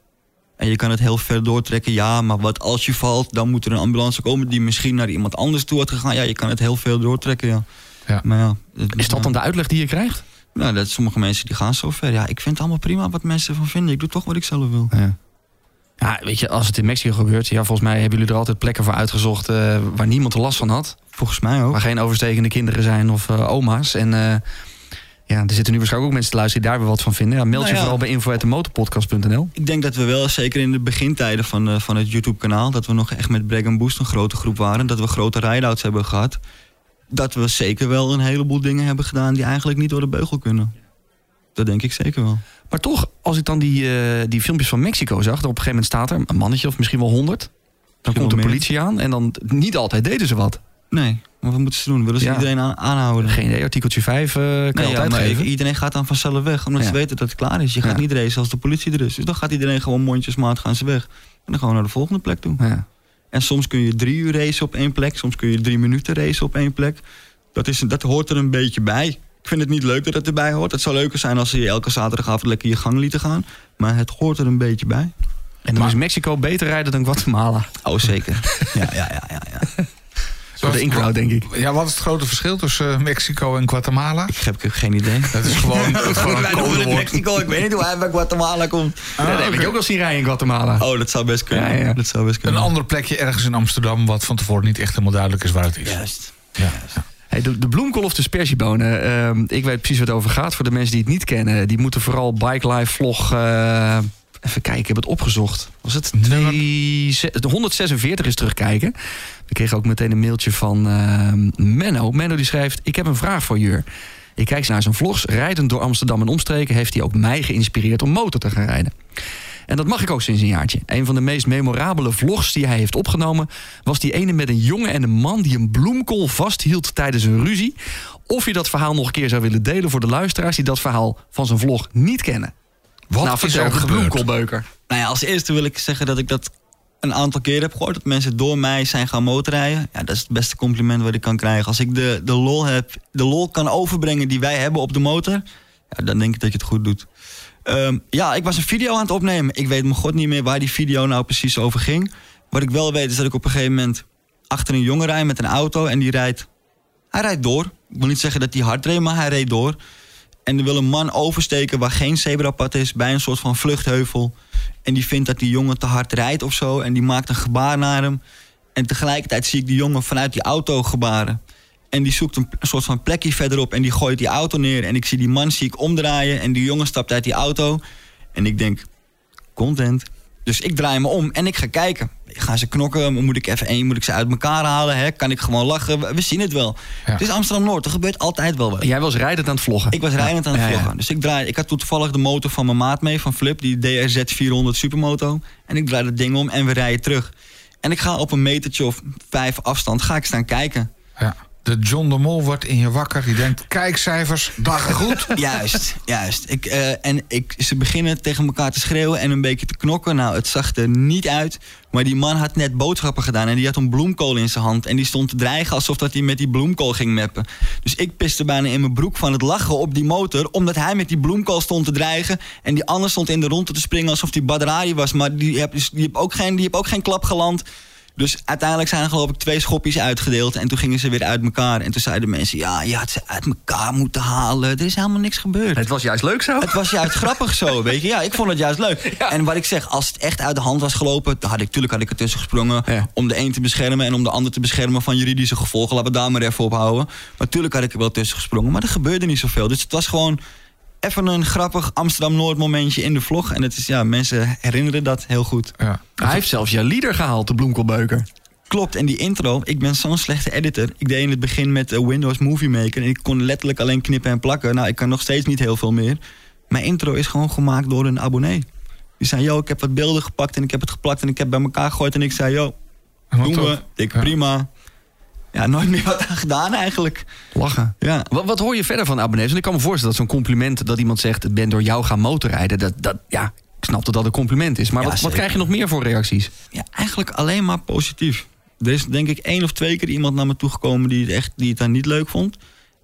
En je kan het heel ver doortrekken. Ja, maar wat als je valt, dan moet er een ambulance komen die misschien naar iemand anders toe had gegaan. Ja, je kan het heel veel doortrekken, ja. Ja. Maar ja, het- Is dat dan de uitleg die je krijgt? Nou, dat sommige mensen die gaan zo ver. Ja, ik vind het allemaal prima wat mensen ervan vinden. Ik doe toch wat ik zelf wil. Ja. Ja, weet je, als het in Mexico gebeurt, ja, volgens mij hebben jullie er altijd plekken voor uitgezocht eh, waar niemand er last van had. Volgens mij ook. Waar geen overstekende kinderen zijn of eh, oma's. En eh, ja, er zitten nu waarschijnlijk ook mensen te luisteren die daar weer wat van vinden. Ja, meld je Nou ja. vooral bij info.motorpodcast.nl. Ik denk dat we wel, zeker in de begintijden van, van het YouTube-kanaal... dat we nog echt met Brag Boost een grote groep waren. Dat we grote ride-outs hebben gehad. Dat we zeker wel een heleboel dingen hebben gedaan... die eigenlijk niet door de beugel kunnen. Dat denk ik zeker wel. Maar toch, als ik dan die, eh, die filmpjes van Mexico zag, dan op een gegeven moment staat er een mannetje of misschien wel honderd. Dan komt de meer. politie aan en dan niet altijd deden ze wat. Nee, maar wat moeten ze doen? Willen ze Ja. iedereen aan, aanhouden? Geen idee, artikeltje 5 eh kan Nee, ja, maar geven. iedereen gaat dan vanzelf weg, omdat Ja. ze weten dat het klaar is. Je gaat niet racen als de politie er is. Dus dan gaat iedereen gewoon mondjesmaat gaan ze weg. En dan gewoon naar de volgende plek toe. Ja. En soms kun je drie uur racen op één plek. Soms kun je drie minuten racen op één plek. Dat, is, dat hoort er een beetje bij. Ik vind het niet leuk dat het erbij hoort. Het zou leuker zijn als ze je elke zaterdagavond lekker je gang lieten gaan. Maar het hoort er een beetje bij. En dan is Mexico beter rijden dan Guatemala. Oh, zeker. ja, ja, ja, ja, ja. Voor de in-crowd, denk ik. Ja, wat is het grote verschil tussen eh, Mexico en Guatemala? Ik heb geen idee. Dat is gewoon, het is gewoon een Wij noemen het codewoord. Mexico. Ik weet niet hoe hij bij Guatemala komt. Ja, dat heb ik ook wel zien rijden in Guatemala. Oh, dat zou best kunnen. Ja, ja. Dat zou best Een kunnen. ander plekje ergens in Amsterdam... wat van tevoren niet echt helemaal duidelijk is waar het is. Juist. Ja. Hey, de, de bloemkool of de spersiebonen. ehm, ik weet precies wat het over gaat. Voor de mensen die het niet kennen. Die moeten vooral Bike Life vlog... eh, even kijken, ik heb het opgezocht. Was het? Nummer? Twee, ze- de 146 is terugkijken. We kregen ook meteen een mailtje van ehm, Menno. Menno die schrijft... Ik heb een vraag voor Jur. Ik kijk naar zijn vlogs. Rijdend door Amsterdam en omstreken... heeft hij ook mij geïnspireerd om motor te gaan rijden. En dat mag ik ook sinds een jaartje. Een van de meest memorabele vlogs die hij heeft opgenomen... was die ene met een jongen en een man die een bloemkool vasthield tijdens een ruzie. Of je dat verhaal nog een keer zou willen delen voor de luisteraars... die dat verhaal van zijn vlog niet kennen. Wat nou, is er bloemkoolbeuker. Nou ja, als eerste wil ik zeggen dat ik dat een aantal keer heb gehoord. Dat mensen door mij zijn gaan motorrijden. Ja, dat is het beste compliment wat ik kan krijgen. Als ik de, de lol heb, de lol kan overbrengen die wij hebben op de motor. Ja, dan denk ik dat je het goed doet. Ehm, ja, ik was een video aan het opnemen. Ik weet mijn god niet meer waar die video nou precies over ging. Wat ik wel weet is dat ik op een gegeven moment achter een jongen rijd met een auto. En die rijdt, hij rijdt door. Ik wil niet zeggen dat hij hard reed, maar hij reed door. En er wil een man oversteken waar geen zebrapad is, bij een soort van vluchtheuvel. En die vindt dat die jongen te hard rijdt of zo. En die maakt een gebaar naar hem. En tegelijkertijd zie ik die jongen vanuit die auto gebaren. En die zoekt een, soort van plekje verderop en die gooit die auto neer. En ik zie die man zie ik omdraaien en die jongen stapt uit die auto. En ik denk, content. Dus ik draai me om en ik ga kijken. Gaan ze knokken? Moet ik even één? Moet ik ze uit elkaar halen? Hè? Kan ik gewoon lachen? We, zien het wel. Ja. Het is Amsterdam-Noord. Er gebeurt altijd wel wat. Jij was rijdend aan het vloggen. Ik was rijdend aan het Ja, ja. vloggen. Dus ik, draai, ik had toevallig de motor van mijn maat mee, van Flip, die DRZ 400 Supermoto. En ik draai dat ding om en we rijden terug. En ik ga op een metertje of vijf afstand ga ik staan kijken. Ja. De John de Mol wordt in je wakker. Die denkt, kijkcijfers, dagen goed. Juist, juist. Ik, eh, en ik, ze beginnen tegen elkaar te schreeuwen en een beetje te knokken. Nou, het zag er niet uit. Maar die man had net boodschappen gedaan en die had een bloemkool in zijn hand. En die stond te dreigen alsof dat hij met die bloemkool ging meppen. Dus ik piste bijna in mijn broek van het lachen op die motor. Omdat hij met die bloemkool stond te dreigen. En die ander stond in de ronde te springen alsof die Badrari was. Maar die heb, die heb, ook, geen, die heb ook geen klap geland. Dus uiteindelijk zijn er geloof ik twee schopjes uitgedeeld. En toen gingen ze weer uit elkaar. En toen zeiden mensen, ja, je had ze uit elkaar moeten halen. Er is helemaal niks gebeurd. Het was juist leuk zo. Het was juist grappig zo, weet je. Ja, ik vond het juist leuk. En wat ik zeg, als het echt uit de hand was gelopen... dan had ik, tuurlijk had ik ertussen gesprongen... Ja. om de een te beschermen en om de ander te beschermen... van juridische gevolgen. Laten we daar maar even op houden. Maar tuurlijk had ik er wel tussen gesprongen. Maar er gebeurde niet zoveel. Dus het was gewoon even een grappig Amsterdam-Noord momentje in de vlog. En het is, ja, mensen herinneren dat heel goed. Ja. Hij heeft zelfs jouw leader gehaald, de bloemkoolbeuker. Klopt, en die intro, ik ben zo'n slechte editor. Ik deed in het begin met eh, Windows Movie Maker... en ik kon letterlijk alleen knippen en plakken. Nou, ik kan nog steeds niet heel veel meer. Mijn intro is gewoon gemaakt door een abonnee. Die zei, yo, ik heb wat beelden gepakt en ik heb het geplakt... en ik heb bij elkaar gegooid en ik zei, yo, doen we. Ik, prima. Ja, nooit meer wat aan gedaan eigenlijk. Lachen. Ja. Wat, wat hoor je verder van abonnees? Want ik kan me voorstellen dat zo'n compliment... dat iemand zegt, ik ben door jou gaan motorrijden... Dat, dat, ja, ik snap dat dat een compliment is. Maar Ja, wat, wat krijg je nog meer voor reacties? ja, eigenlijk alleen maar positief. Er is denk ik één of twee keer iemand naar me toegekomen die het, echt, die het dan niet leuk vond.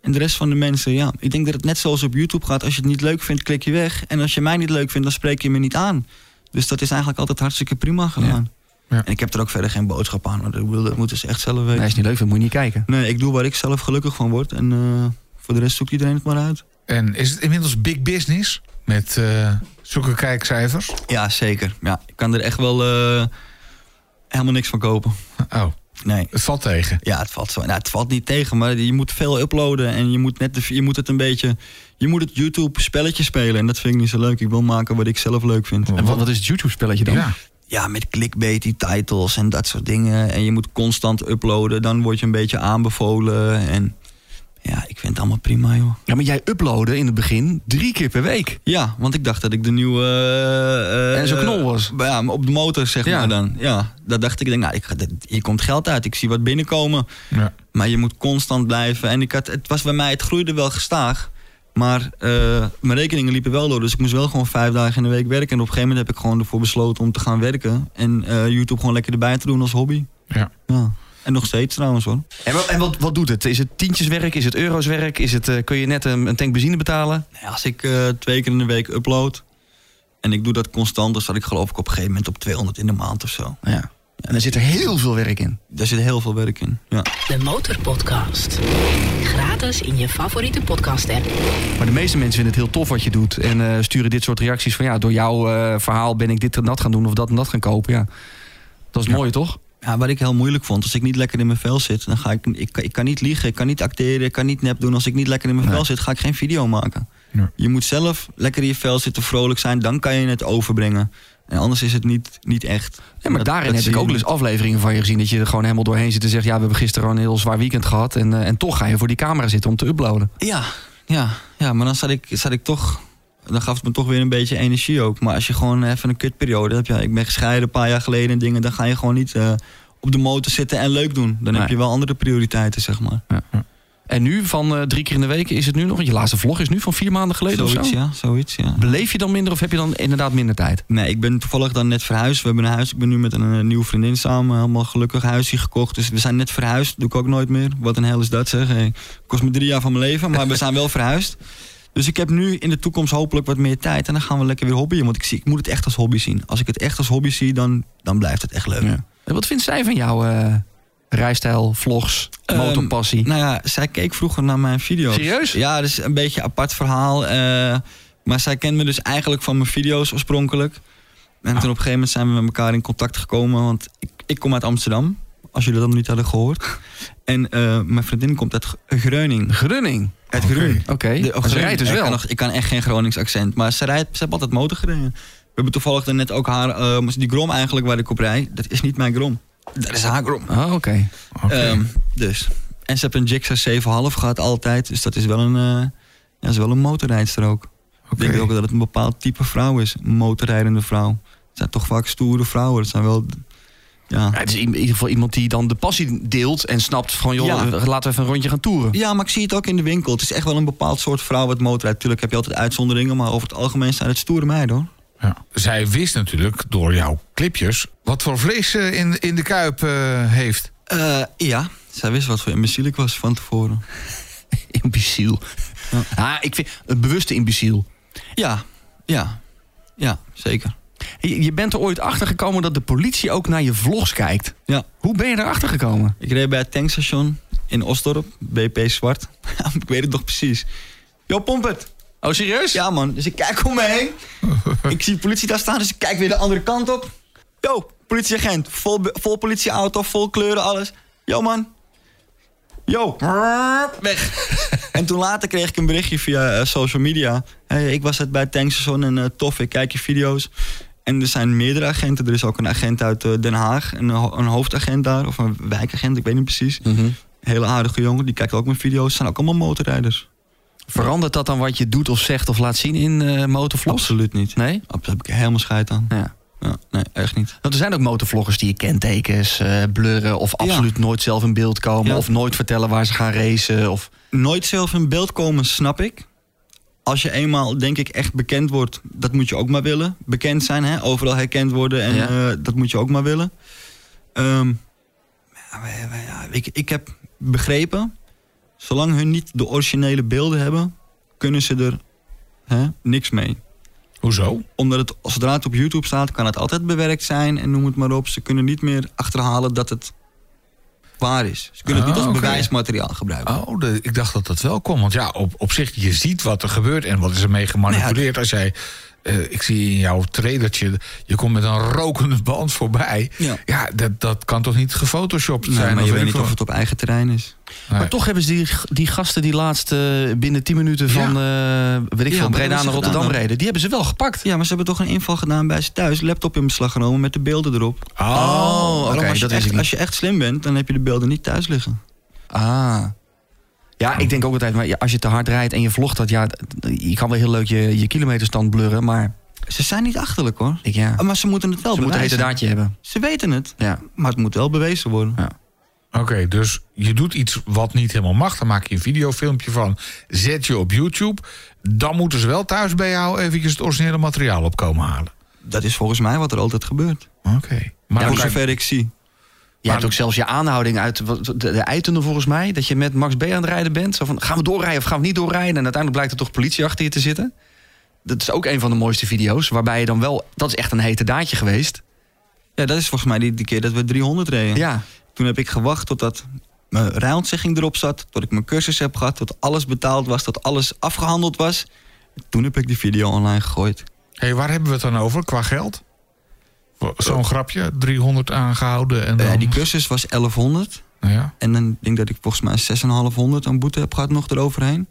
En de rest van de mensen, ja. Ik denk dat het net zoals op YouTube gaat. Als je het niet leuk vindt, klik je weg. En als je mij niet leuk vindt, dan spreek je me niet aan. Dus dat is eigenlijk altijd hartstikke prima gedaan. Ja. En ik heb er ook verder geen boodschap aan. Want ik bedoel, dat moeten ze echt zelf weten. Nee, is niet leuk, dan moet je niet kijken. Nee, ik doe waar ik zelf gelukkig van word. En eh, voor de rest zoekt iedereen het maar uit. En is het inmiddels big business met eh, zulke kijkcijfers? Ja, zeker. Ja, ik kan er echt wel eh, helemaal niks van kopen. Oh, Nee. het valt tegen. Ja, het valt, zo, nou, het valt niet tegen, maar je moet veel uploaden. En je moet, net de, je moet het een beetje... Je moet het YouTube-spelletje spelen. En dat vind ik niet zo leuk. Ik wil maken wat ik zelf leuk vind. En wat, wat is het YouTube-spelletje dan? Ja. Ja, met clickbait, die titles en dat soort dingen. En je moet constant uploaden. Dan word je een beetje aanbevolen. En ja, ik vind het allemaal prima, joh. Ja, maar jij uploadde in het begin drie keer per week. Ja, want ik dacht dat ik de nieuwe... eh, En zo'n eh, knol was. Ja, maar op de motor, zeg Ja. maar dan. Ja, dat dacht ik. Denk, nou, ik dit- hier komt geld uit. Ik zie wat binnenkomen. Ja. Maar je moet constant blijven. En ik had, het was bij mij, het groeide wel gestaag. Maar eh, mijn rekeningen liepen wel door. Dus ik moest wel gewoon vijf dagen in de week werken. En op een gegeven moment heb ik gewoon ervoor besloten om te gaan werken. En eh, YouTube gewoon lekker erbij te doen als hobby. Ja. Ja. En nog steeds trouwens hoor. En, wat, en wat, wat doet het? Is het tientjeswerk? Is het euroswerk? Is het, eh, kun je net een, een tank benzine betalen? Nou als ik eh, twee keer in de week upload. En ik doe dat constant. Dan zat ik geloof ik op een gegeven moment op 200 in de maand of zo. Ja. En er zit er heel veel werk in. Daar zit heel veel werk in. Ja. De Motorpodcast. Gratis in je favoriete podcast-app. Maar de meeste mensen vinden het heel tof wat je doet. En eh, sturen dit soort reacties van ja, door jouw eh, verhaal ben ik dit en dat gaan doen of dat en dat gaan kopen. Ja. Dat is mooi toch? Ja, wat ik heel moeilijk vond, als ik niet lekker in mijn vel zit, dan ga ik, ik, kan- ik kan niet liegen, ik kan niet acteren, ik kan niet nep doen. Als ik niet lekker in mijn vel zit, ga ik geen video maken. Je moet zelf lekker in je vel zitten, vrolijk zijn, dan kan je het overbrengen. En anders is het niet, niet echt. Ja, maar Dat- daarin dat heb ik ook eens afleveringen van je gezien. Dat je er gewoon helemaal doorheen zit en zegt... ja, we hebben gisteren een heel zwaar weekend gehad. En, eh, en toch ga je voor die camera zitten om te uploaden. Ja, ja, ja, maar dan zat ik, zat ik toch. Dan gaf het me toch weer een beetje energie ook. Maar als je gewoon even een kutperiode hebt. Ja, ik ben gescheiden een paar jaar geleden en dingen. Dan ga je gewoon niet eh, op de motor zitten en leuk doen. Dan Nee. heb je wel andere prioriteiten, zeg maar. En nu, van eh, drie keer in de week, is het nu nog... want je laatste vlog is nu van vier maanden geleden Zoiets, of zo. ja. Zoiets, ja. Beleef je dan minder of heb je dan inderdaad minder tijd? Nee, ik ben toevallig dan net verhuisd. We hebben een huis. Ik ben nu met een, eh, nieuwe vriendin samen. Helemaal gelukkig huisje gekocht. Dus we zijn net verhuisd. Doe ik ook nooit meer. Wat een hel is dat zeg. Hey, kost me drie jaar van mijn leven. Maar we zijn wel verhuisd. Dus ik heb nu in de toekomst hopelijk wat meer tijd. En dan gaan we lekker weer hobbyen. Want ik, zie, ik moet het echt als hobby zien. Als ik het echt als hobby zie, dan, dan blijft het echt leuk. Ja. En wat vindt zij van jouw eh, rijstijl, vlogs, Ehm, motorpassie? Nou ja, zij keek vroeger naar mijn video's. Serieus? Ja, dat is een beetje een apart verhaal. eh, maar zij kent me dus eigenlijk van mijn video's oorspronkelijk. En toen op een gegeven moment zijn we met elkaar in contact gekomen. Want ik, ik kom uit Amsterdam. Als jullie dat nog niet hadden gehoord. En eh, mijn vriendin komt uit G- Greuning. Grunning. Uit Oké. Grun. Oké, maar ze rijdt dus Ik wel. kan, nog- ik kan echt geen Gronings accent. Maar ze, rijdt, ze heeft altijd motor gereden. We hebben toevallig net ook haar... eh, die grom eigenlijk waar ik op rij. Dat is niet mijn grom. Dat is haar grom. Oh, oké. Ehm, dus. En ze heeft een Gixxer 7,5 gehad altijd. Dus dat is wel een, eh, ja, is wel een motorrijdster ook. Ik denk ook dat het een bepaald type vrouw is. Een motorrijdende vrouw. Het zijn toch vaak stoere vrouwen. Het zijn wel... Ja. Ja, het is in ieder geval iemand die dan de passie deelt en snapt van... joh, Ja. laten we even een rondje gaan toeren. ja, maar ik zie het ook in de winkel. Het is echt wel een bepaald soort vrouw wat motorrijdt. Tuurlijk heb je altijd uitzonderingen. Maar over het algemeen zijn het stoere meiden hoor. Ja. Zij wist natuurlijk door jouw clipjes wat voor vlees ze in, in de kuip eh, heeft. Eh, ja, zij wist wat voor imbeciel ik was van tevoren. Imbeciel. Ah, ik vind een bewuste imbeciel. Ja, ja, ja, zeker. Je, je bent er ooit achter gekomen dat de politie ook naar je vlogs kijkt. Ja. Hoe ben je erachter gekomen? Ik reed bij het tankstation in Osdorp, BP Zwart. ik weet het nog precies. Yo, pomp het! Oh, serieus? Ja man, dus ik kijk om me heen. ik zie politie daar staan, dus ik kijk weer de andere kant op. Yo, politieagent, vol, vol politieauto, vol kleuren, alles. Yo man. Yo, weg. en toen later kreeg ik een berichtje via eh, social media. Hey, ik was het bij tankstation en eh, tof, ik kijk je video's. En er zijn meerdere agenten. Er is ook een agent uit eh, Den Haag, een, ho- een hoofdagent daar, of een wijkagent, ik weet niet precies. Mhm. Hele aardige jongen, die kijkt ook mijn video's. Het zijn ook allemaal motorrijders. Verandert dat dan wat je doet of zegt of laat zien in eh motorvlogs? Absoluut niet. Nee? Daar heb ik helemaal scheid aan. Ja. Ja, nee, echt niet. Want er zijn ook motorvloggers die je kentekens eh, blurren... of absoluut nooit zelf in beeld komen... Ja. of nooit vertellen waar ze gaan racen. Of... Nooit zelf in beeld komen, snap ik. Als je eenmaal, denk ik, echt bekend wordt, dat moet je ook maar willen. Bekend zijn, hè? overal herkend worden en eh, dat moet je ook maar willen. Ehm, ik, ik heb begrepen, zolang hun niet de originele beelden hebben, kunnen ze er hè, niks mee. Hoezo? Omdat het, zodra het op YouTube staat, kan het altijd bewerkt zijn en noem het maar op. Ze kunnen niet meer achterhalen dat het waar is. Ze kunnen het Ah, niet als oké. bewijsmateriaal gebruiken. Oh, de- ik dacht dat dat wel kon. Want ja, op, op zich, je ziet wat er gebeurt en wat is er mee gemanipuleerd. Als jij, eh, ik zie in jouw trailertje, je komt met een rokende band voorbij. Ja. dat, dat kan toch niet gefotoshopt Nee, zijn? maar je weet niet of het op eigen terrein is. Nee. Maar toch hebben ze die, die gasten die laatst eh, binnen 10 minuten van eh, weet ik Ja, veel, Breda naar Rotterdam gedaan. reden. Die hebben ze wel gepakt. Ja, maar ze hebben toch een inval gedaan bij ze thuis. Laptop in beslag genomen met de beelden erop. Oh, oké, Daarom als, als je echt slim bent, dan heb je de beelden niet thuis liggen. Ah. Ja, ik denk ook altijd, maar ja, als je te hard rijdt en je vlogt dat, ja, je kan wel heel leuk je, je kilometerstand blurren, maar Ze zijn niet achterlijk hoor. ik, ja, Maar ze moeten het wel ze moeten een daadje hebben. Ze weten het, Ja. maar het moet wel bewezen worden. Oké, dus je doet iets wat niet helemaal mag. Dan maak je een videofilmpje van. Zet je op YouTube. Dan moeten ze wel thuis bij jou eventjes het originele materiaal op komen halen. Dat is volgens mij wat er altijd gebeurt. Oké. Maar voor hoe- zover ik zie. Je hebt ook zelfs je aanhouding uit de, de eitunnel volgens mij. Dat je met Max B aan het rijden bent. Zo van, gaan we doorrijden of gaan we niet doorrijden? En uiteindelijk blijkt er toch politie achter je te zitten. Dat is ook een van de mooiste video's. Waarbij je dan wel... Dat is echt een hete daadje geweest. Ja, dat is volgens mij die, die keer dat we 300 reden. Ja. Toen heb ik gewacht totdat mijn rijontzegging erop zat. Tot ik mijn cursus heb gehad. Tot alles betaald was. Tot alles afgehandeld was. Toen heb ik die video online gegooid. Hey, waar hebben we het dan over qua geld? Zo'n grapje, 300 aangehouden en dan... Ja, die cursus was 1100. Nou ja, En dan denk ik dat ik volgens mij 6500 aan boete heb gehad nog eroverheen.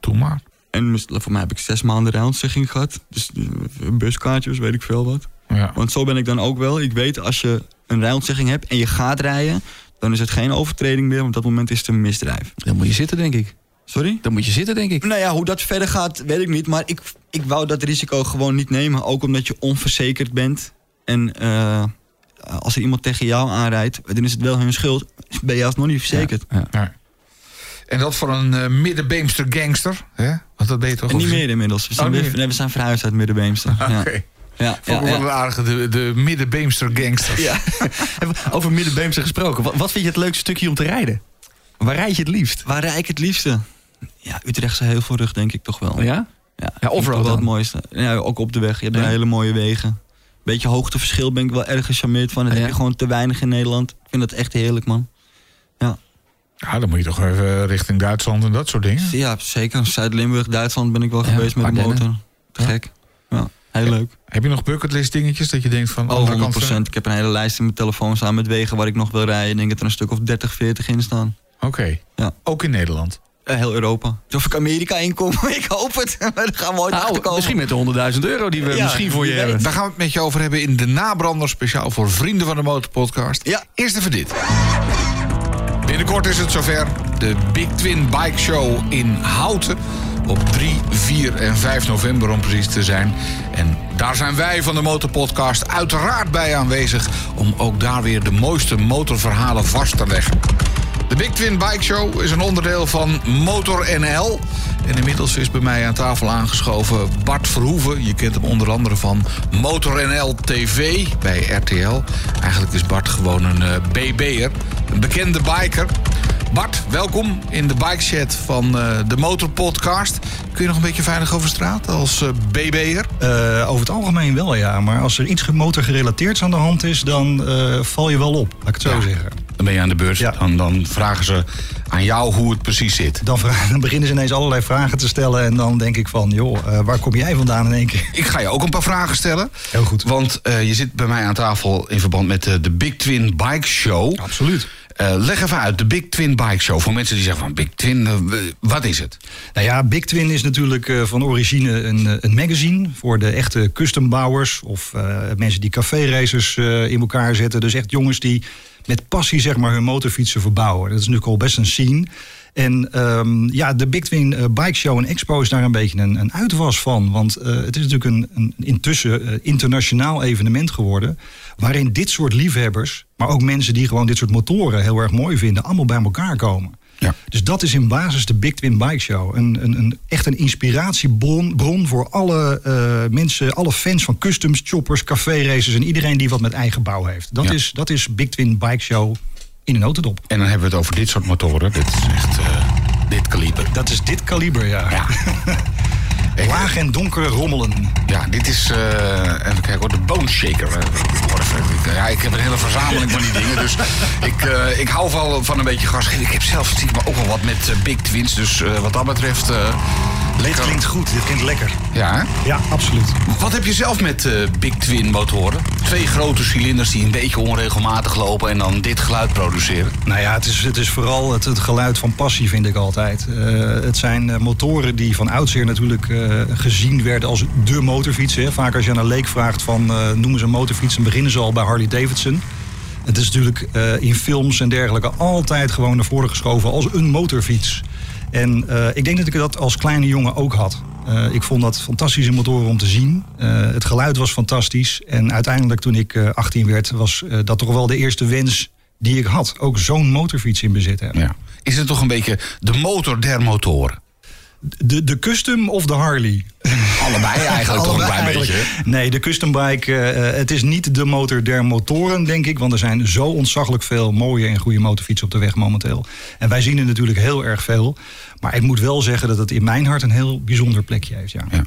doe maar. En voor mij heb ik zes maanden rijontzegging gehad. Dus eh, buskaartjes, weet ik veel wat. Ja. Want zo ben ik dan ook wel. Ik weet als je een rijontzegging hebt en je gaat rijden... dan is het geen overtreding meer. Want op dat moment is het een misdrijf. Dan moet je zitten, denk ik. Sorry? Dan moet je zitten, denk ik. Nou ja, hoe dat verder gaat, weet ik niet. Maar ik, ik wou dat risico gewoon niet nemen. Ook omdat je onverzekerd bent. En eh, als er iemand tegen jou aanrijdt, dan is het wel hun schuld. Ben je alsnog niet verzekerd. Ja. Ja. En dat voor een eh middenbeemster gangster. Hè? Want dat ben je toch En niet meer inmiddels. We zijn, Oh, meer. nee, we zijn verhuisd uit Middenbeemster. Ah, Ja. Oké. Ja, Vond ja, een aardige, de, de middenbeemster gangsters. Ja. Over Middenbeemse gesproken. Wat, wat vind je het leukste stukje om te rijden? Waar rijd je het liefst? Waar rijd ik het liefste? Ja, Utrechtse Heuvelrug denk ik toch wel. Ja? Ja, Ja, toch wel het mooiste. Ja, ook op de weg. Je hebt daar hele mooie wegen. Beetje hoogteverschil ben ik wel erg gecharmeerd van. Dat Ja. heb je gewoon te weinig in Nederland. Ik vind dat echt heerlijk, man. Ja, dan moet je toch even richting Duitsland en dat soort dingen. Ja, zeker. Zuid-Limburg, Duitsland ben ik wel Ja, geweest met de motor. Te gek. Ja, heel leuk. Heb je nog bucketlist dingetjes dat je denkt van... Oh, andere 100 kant van- Ik heb een hele lijst in mijn telefoon staan met wegen waar ik nog wil rijden. Ik denk dat er een stuk of 30, 40 in staan. Oké. Ja. Ook in Nederland. Eh, heel Europa. Of ik Amerika inkom, ik hoop het. Maar daar gaan we ooit Nou, komen. misschien met de 100.000 euro die we Ja, misschien voor je hebben. Daar gaan we het met je over hebben in de nabrander. Speciaal voor vrienden van de Motorpodcast. Ja. Eerst even dit. Binnenkort is het zover. De Big Twin Bike Show in Houten. Op 3, 4 en 5 november om precies te zijn. En daar zijn wij van de Motorpodcast uiteraard bij aanwezig... om ook daar weer de mooiste motorverhalen vast te leggen. De Big Twin Bike Show is een onderdeel van Motor NL. En inmiddels is bij mij aan tafel aangeschoven Bart Verhoeven. Je kent hem onder andere van Motor NL TV bij RTL. Eigenlijk is Bart gewoon een eh, BB'er, een bekende biker. Bart, welkom in de bikechat van eh, de Motor Podcast. Kun je nog een beetje veilig over straat als eh, BB'er? Over het algemeen wel, ja. Maar als er iets motorgerelateerds aan de hand is, dan val je wel op. Laat ik het zo Ja. zeggen. Dan ben je aan de beurt. Ja. Dan, dan vragen ze aan jou hoe het precies zit. Dan, dan beginnen ze ineens allerlei vragen te stellen. En dan denk ik van, joh, eh, waar kom jij vandaan in één keer? Ik ga je ook een paar vragen stellen. Heel goed. Want eh, je zit bij mij aan tafel in verband met eh, de Big Twin Bike Show. Absoluut. Eh, leg even uit, de Big Twin Bike Show. Voor mensen die zeggen van Big Twin, wat is het? Nou ja, Big Twin is natuurlijk van origine een, een magazine voor de echte custombouwers of mensen die café-racers eh, in elkaar zetten. Dus echt jongens die met passie zeg maar hun motorfietsen verbouwen. Dat is natuurlijk al best een scene. En ehm, ja, de Big Twin eh, Bike Show en Expo is daar een beetje een, een uitwas van. Want eh, het is natuurlijk een, een intussen eh, internationaal evenement geworden. Waarin dit soort liefhebbers, maar ook mensen die gewoon dit soort motoren heel erg mooi vinden, allemaal bij elkaar komen. Ja. Dus dat is in basis de Big Twin Bike Show. Een, een, een, echt een inspiratiebron bron voor alle eh, mensen, alle fans van customs, choppers, café-racers en iedereen die wat met eigen bouw heeft. Dat, Ja. is, dat is Big Twin Bike Show in een notendop. En dan hebben we het over dit soort motoren. Dit is echt eh, dit kaliber. Dat is dit kaliber, ja. Ja. Laag en donker rommelen. Ja, dit is, eh, even kijken hoor, de Bone Shaker. Eh, ik, heb een hele verzameling van die dingen, dus ik, eh, ik hou wel van een beetje gas. Ik heb zelf stiekem ook wel wat met Big Twins, dus wat dat betreft... Dit klinkt goed, dit klinkt lekker. ja? Ja, absoluut. Wat heb je zelf met eh, Big Twin motoren? Twee grote cilinders die een beetje onregelmatig lopen en dan dit geluid produceren. Nou ja, het is, het is vooral het, het geluid van passie, vind ik altijd. Eh, het zijn eh, motoren die van oudsher natuurlijk eh, gezien werden als de motorfiets. Hè. Vaak als je aan een leek vraagt van eh, noemen ze een motorfiets... dan beginnen ze al bij Harley Davidson. Het is natuurlijk eh, in films en dergelijke altijd gewoon naar voren geschoven als een motorfiets. En eh, ik denk dat ik dat als kleine jongen ook had. Eh, ik vond dat fantastische motoren om te zien. Eh, het geluid was fantastisch. En uiteindelijk toen ik eh, 18 werd, was dat toch wel de eerste wens die ik had. Ook zo'n motorfiets in bezit hebben. Ja. Is het toch een beetje de motor der motoren? De, de custom of de Harley? Allebei eigenlijk toch een Allebei klein eigenlijk. beetje. Nee, de custom bike, eh, eh, het is niet de motor der motoren, denk ik. Want er zijn zo ontzaglijk veel mooie en goede motorfietsen op de weg momenteel. En wij zien er natuurlijk heel erg veel. Maar ik moet wel zeggen dat het in mijn hart een heel bijzonder plekje heeft. Ja. Ja.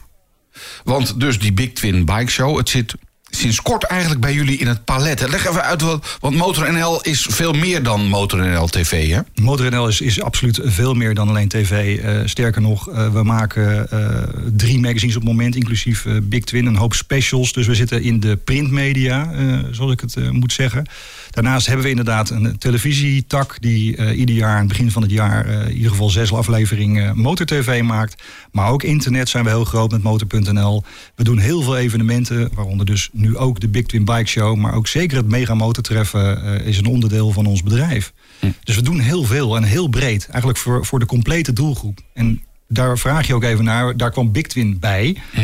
Want dus die Big Twin Bike Show, het zit sinds kort eigenlijk bij jullie in het palet. Leg even uit, want Motor NL is veel meer dan Motor NL TV, hè? MotorNL is, is absoluut veel meer dan alleen tv. Eh, sterker nog, eh, we maken eh, drie magazines op het moment, inclusief Big Twin, een hoop specials. Dus we zitten in de printmedia, zoals ik het moet zeggen. Daarnaast hebben we inderdaad een televisietak die eh, ieder jaar aan het begin van het jaar eh, in ieder geval zes afleveringen Motor TV maakt. Maar ook internet zijn we heel groot met Motor.nl. We doen heel veel evenementen, waaronder dus nu ook de Big Twin Bike Show. Maar ook zeker het Mega Motortreffen eh, is een onderdeel van ons bedrijf. Dus we doen heel veel en heel breed. Eigenlijk voor, voor de complete doelgroep. En daar vraag je ook even naar. Daar kwam Big Twin bij. Eh,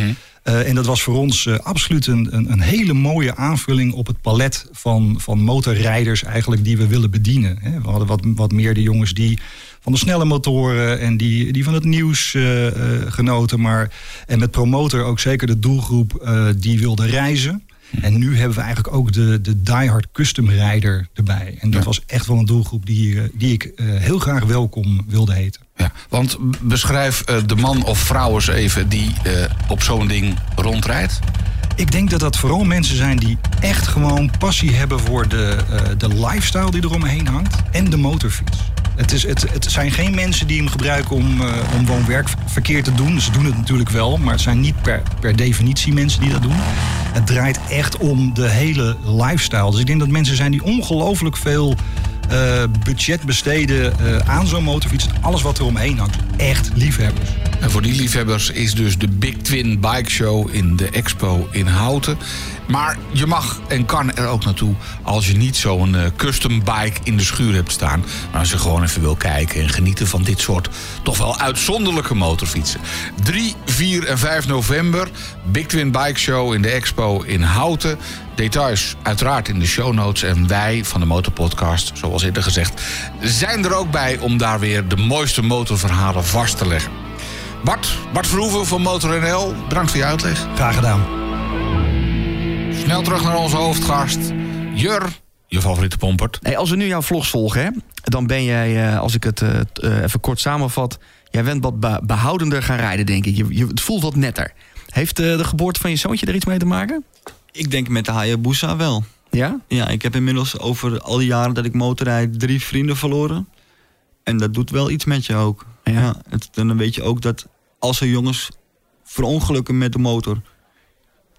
en dat was voor ons eh, absoluut een, een, een hele mooie aanvulling op het palet van, van motorrijders eigenlijk die we willen bedienen. Hè. We hadden wat, wat meer de jongens die van de snelle motoren en die, die van het nieuws eh, eh, genoten. Maar, en met promotor ook zeker de doelgroep eh, die wilde reizen. En nu hebben we eigenlijk ook de, de diehard custom rijder erbij. En dat was echt wel een doelgroep die, eh, die ik eh, heel graag welkom wilde heten. Ja, want beschrijf eh, de man of vrouw eens even die op zo'n ding rondrijdt. Ik denk dat dat vooral mensen zijn die echt gewoon passie hebben voor de, de lifestyle die eromheen hangt en de motorfiets. Het, is, het, het zijn geen mensen die hem gebruiken om, eh, om woon-werkverkeer te doen. Ze doen het natuurlijk wel, maar het zijn niet per, per definitie mensen die dat doen. Het draait echt om de hele lifestyle. Dus ik denk dat mensen zijn die ongelooflijk veel eh, budget besteden eh, aan zo'n motorfiets. Alles wat er omheen hangt. Echt liefhebbers. En voor die liefhebbers is dus de Big Twin Bike Show in de Expo in Houten. Maar je mag en kan er ook naartoe als je niet zo'n eh, custom bike in de schuur hebt staan. Maar als je gewoon even wil kijken en genieten van dit soort toch wel uitzonderlijke motorfietsen. 3, 4 en 5 november, Big Twin Bike Show in de Expo in Houten. Details uiteraard in de show notes. En wij van de Motorpodcast, zoals eerder gezegd, zijn er ook bij om daar weer de mooiste motorverhalen vast te leggen. Bart, Bart Verhoeven van Motor NL, bedankt voor je uitleg. Graag gedaan. Snel terug naar onze hoofdgast. Jur, je favoriete pompert. Hey, als we nu jouw vlogs volgen, hè, dan ben jij, eh, als ik het eh, eh, even kort samenvat... jij bent wat be- behoudender gaan rijden, denk ik. Je, je, het voelt wat netter. Heeft eh, de geboorte van je zoontje er iets mee te maken? Ik denk met de Hayabusa wel. Ja? Ja, ik heb inmiddels over al die jaren dat ik motorrijd drie vrienden verloren. En dat doet wel iets met je ook. Ja. Ja. het, dan weet je ook dat als er jongens verongelukken met de motor...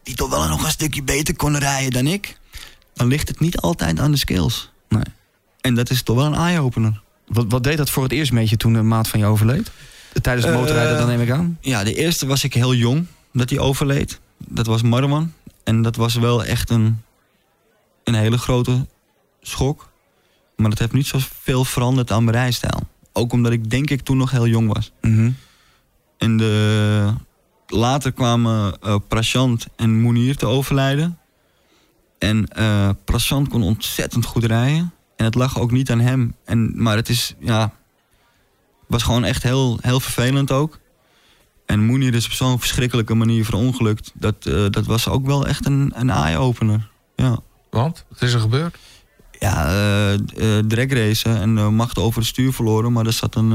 die toch wel nog een stukje beter konden rijden dan ik... dan ligt het niet altijd aan de skills. Nee. En dat is toch wel een eye-opener. Wat, wat deed dat voor het eerst met je toen een maat van je overleed? Tijdens het Eh, motorrijden, dan neem ik aan. Ja, de eerste was ik heel jong dat hij overleed. Dat was Marwan. En dat was wel echt een, een hele grote schok. Maar dat heeft niet zoveel veranderd aan mijn rijstijl. Ook omdat ik denk ik toen nog heel jong was. Mhm. En de, later kwamen eh Prashant en Mounir te overlijden. En eh Prashant kon ontzettend goed rijden. En het lag ook niet aan hem. En, maar het is, ja, was gewoon echt heel, heel vervelend ook. En Mounir is op zo'n verschrikkelijke manier verongelukt. Dat, eh, dat was ook wel echt een, een eye-opener. Ja, Want? Wat is er gebeurd? ja eh eh, dragracen en macht over het stuur verloren. Maar er zat een,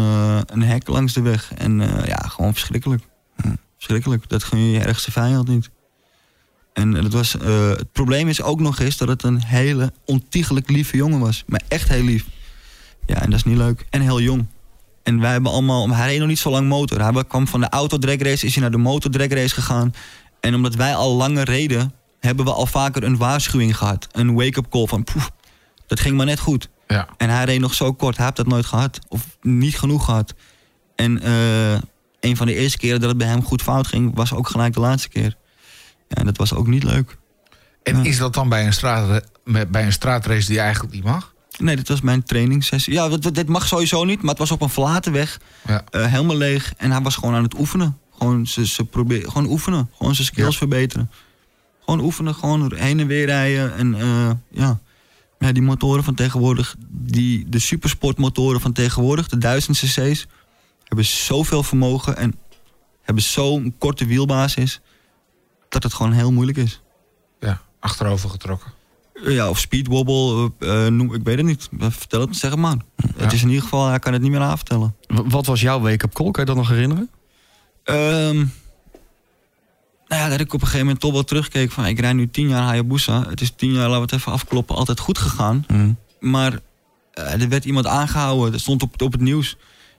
een hek langs de weg. En ja, gewoon verschrikkelijk. Hm, Schrikkelijk. Dat gun je je ergste vijand niet. En het, was, het probleem is ook nog eens dat het een hele ontiegelijk lieve jongen was. Maar echt heel lief. Ja, en dat is niet leuk. En heel jong. En wij hebben allemaal... Hij reed nog niet zo lang motor. Hij kwam van de auto drag race, is hij naar de motor drag race gegaan. En omdat wij al langer reden, hebben we al vaker een waarschuwing gehad. Een wake-up call van, poef, dat ging maar net goed. Ja. En hij reed nog zo kort, hij heeft dat nooit gehad. Of niet genoeg gehad. En eh, een van de eerste keren dat het bij hem goed fout ging, was ook gelijk de laatste keer. Ja, en dat was ook niet leuk. En Ja. is dat dan bij een, straat, bij een straatrace die eigenlijk niet mag? Nee, dit was mijn trainingssessie. Ja, dit, dit mag sowieso niet, maar het was op een verlaten weg. Ja. eh, helemaal leeg. En hij was gewoon aan het oefenen. Gewoon, ze, ze probeer, gewoon oefenen. Gewoon zijn skills Ja. verbeteren. Gewoon oefenen, gewoon heen en weer rijden. En eh, ja. ja, die motoren van tegenwoordig, die, de supersportmotoren van tegenwoordig, de 1000 cc's, hebben zoveel vermogen en hebben zo'n korte wielbasis, dat het gewoon heel moeilijk is. Ja, achterover getrokken. Ja, of speedwobble, eh, eh, noem, ik weet het niet. Vertel het, zeg het maar. Het is in ieder geval, hij kan het niet meer aanvertellen. W- Wat was jouw wake-up call? Kan je dat nog herinneren? Ehm nou ja, dat ik op een gegeven moment toch wel terugkeek van... ik rijd nu tien jaar Hayabusa. Het is tien jaar, laten we het even afkloppen, altijd goed gegaan. Maar eh, er werd iemand aangehouden. Dat stond op, op het nieuws.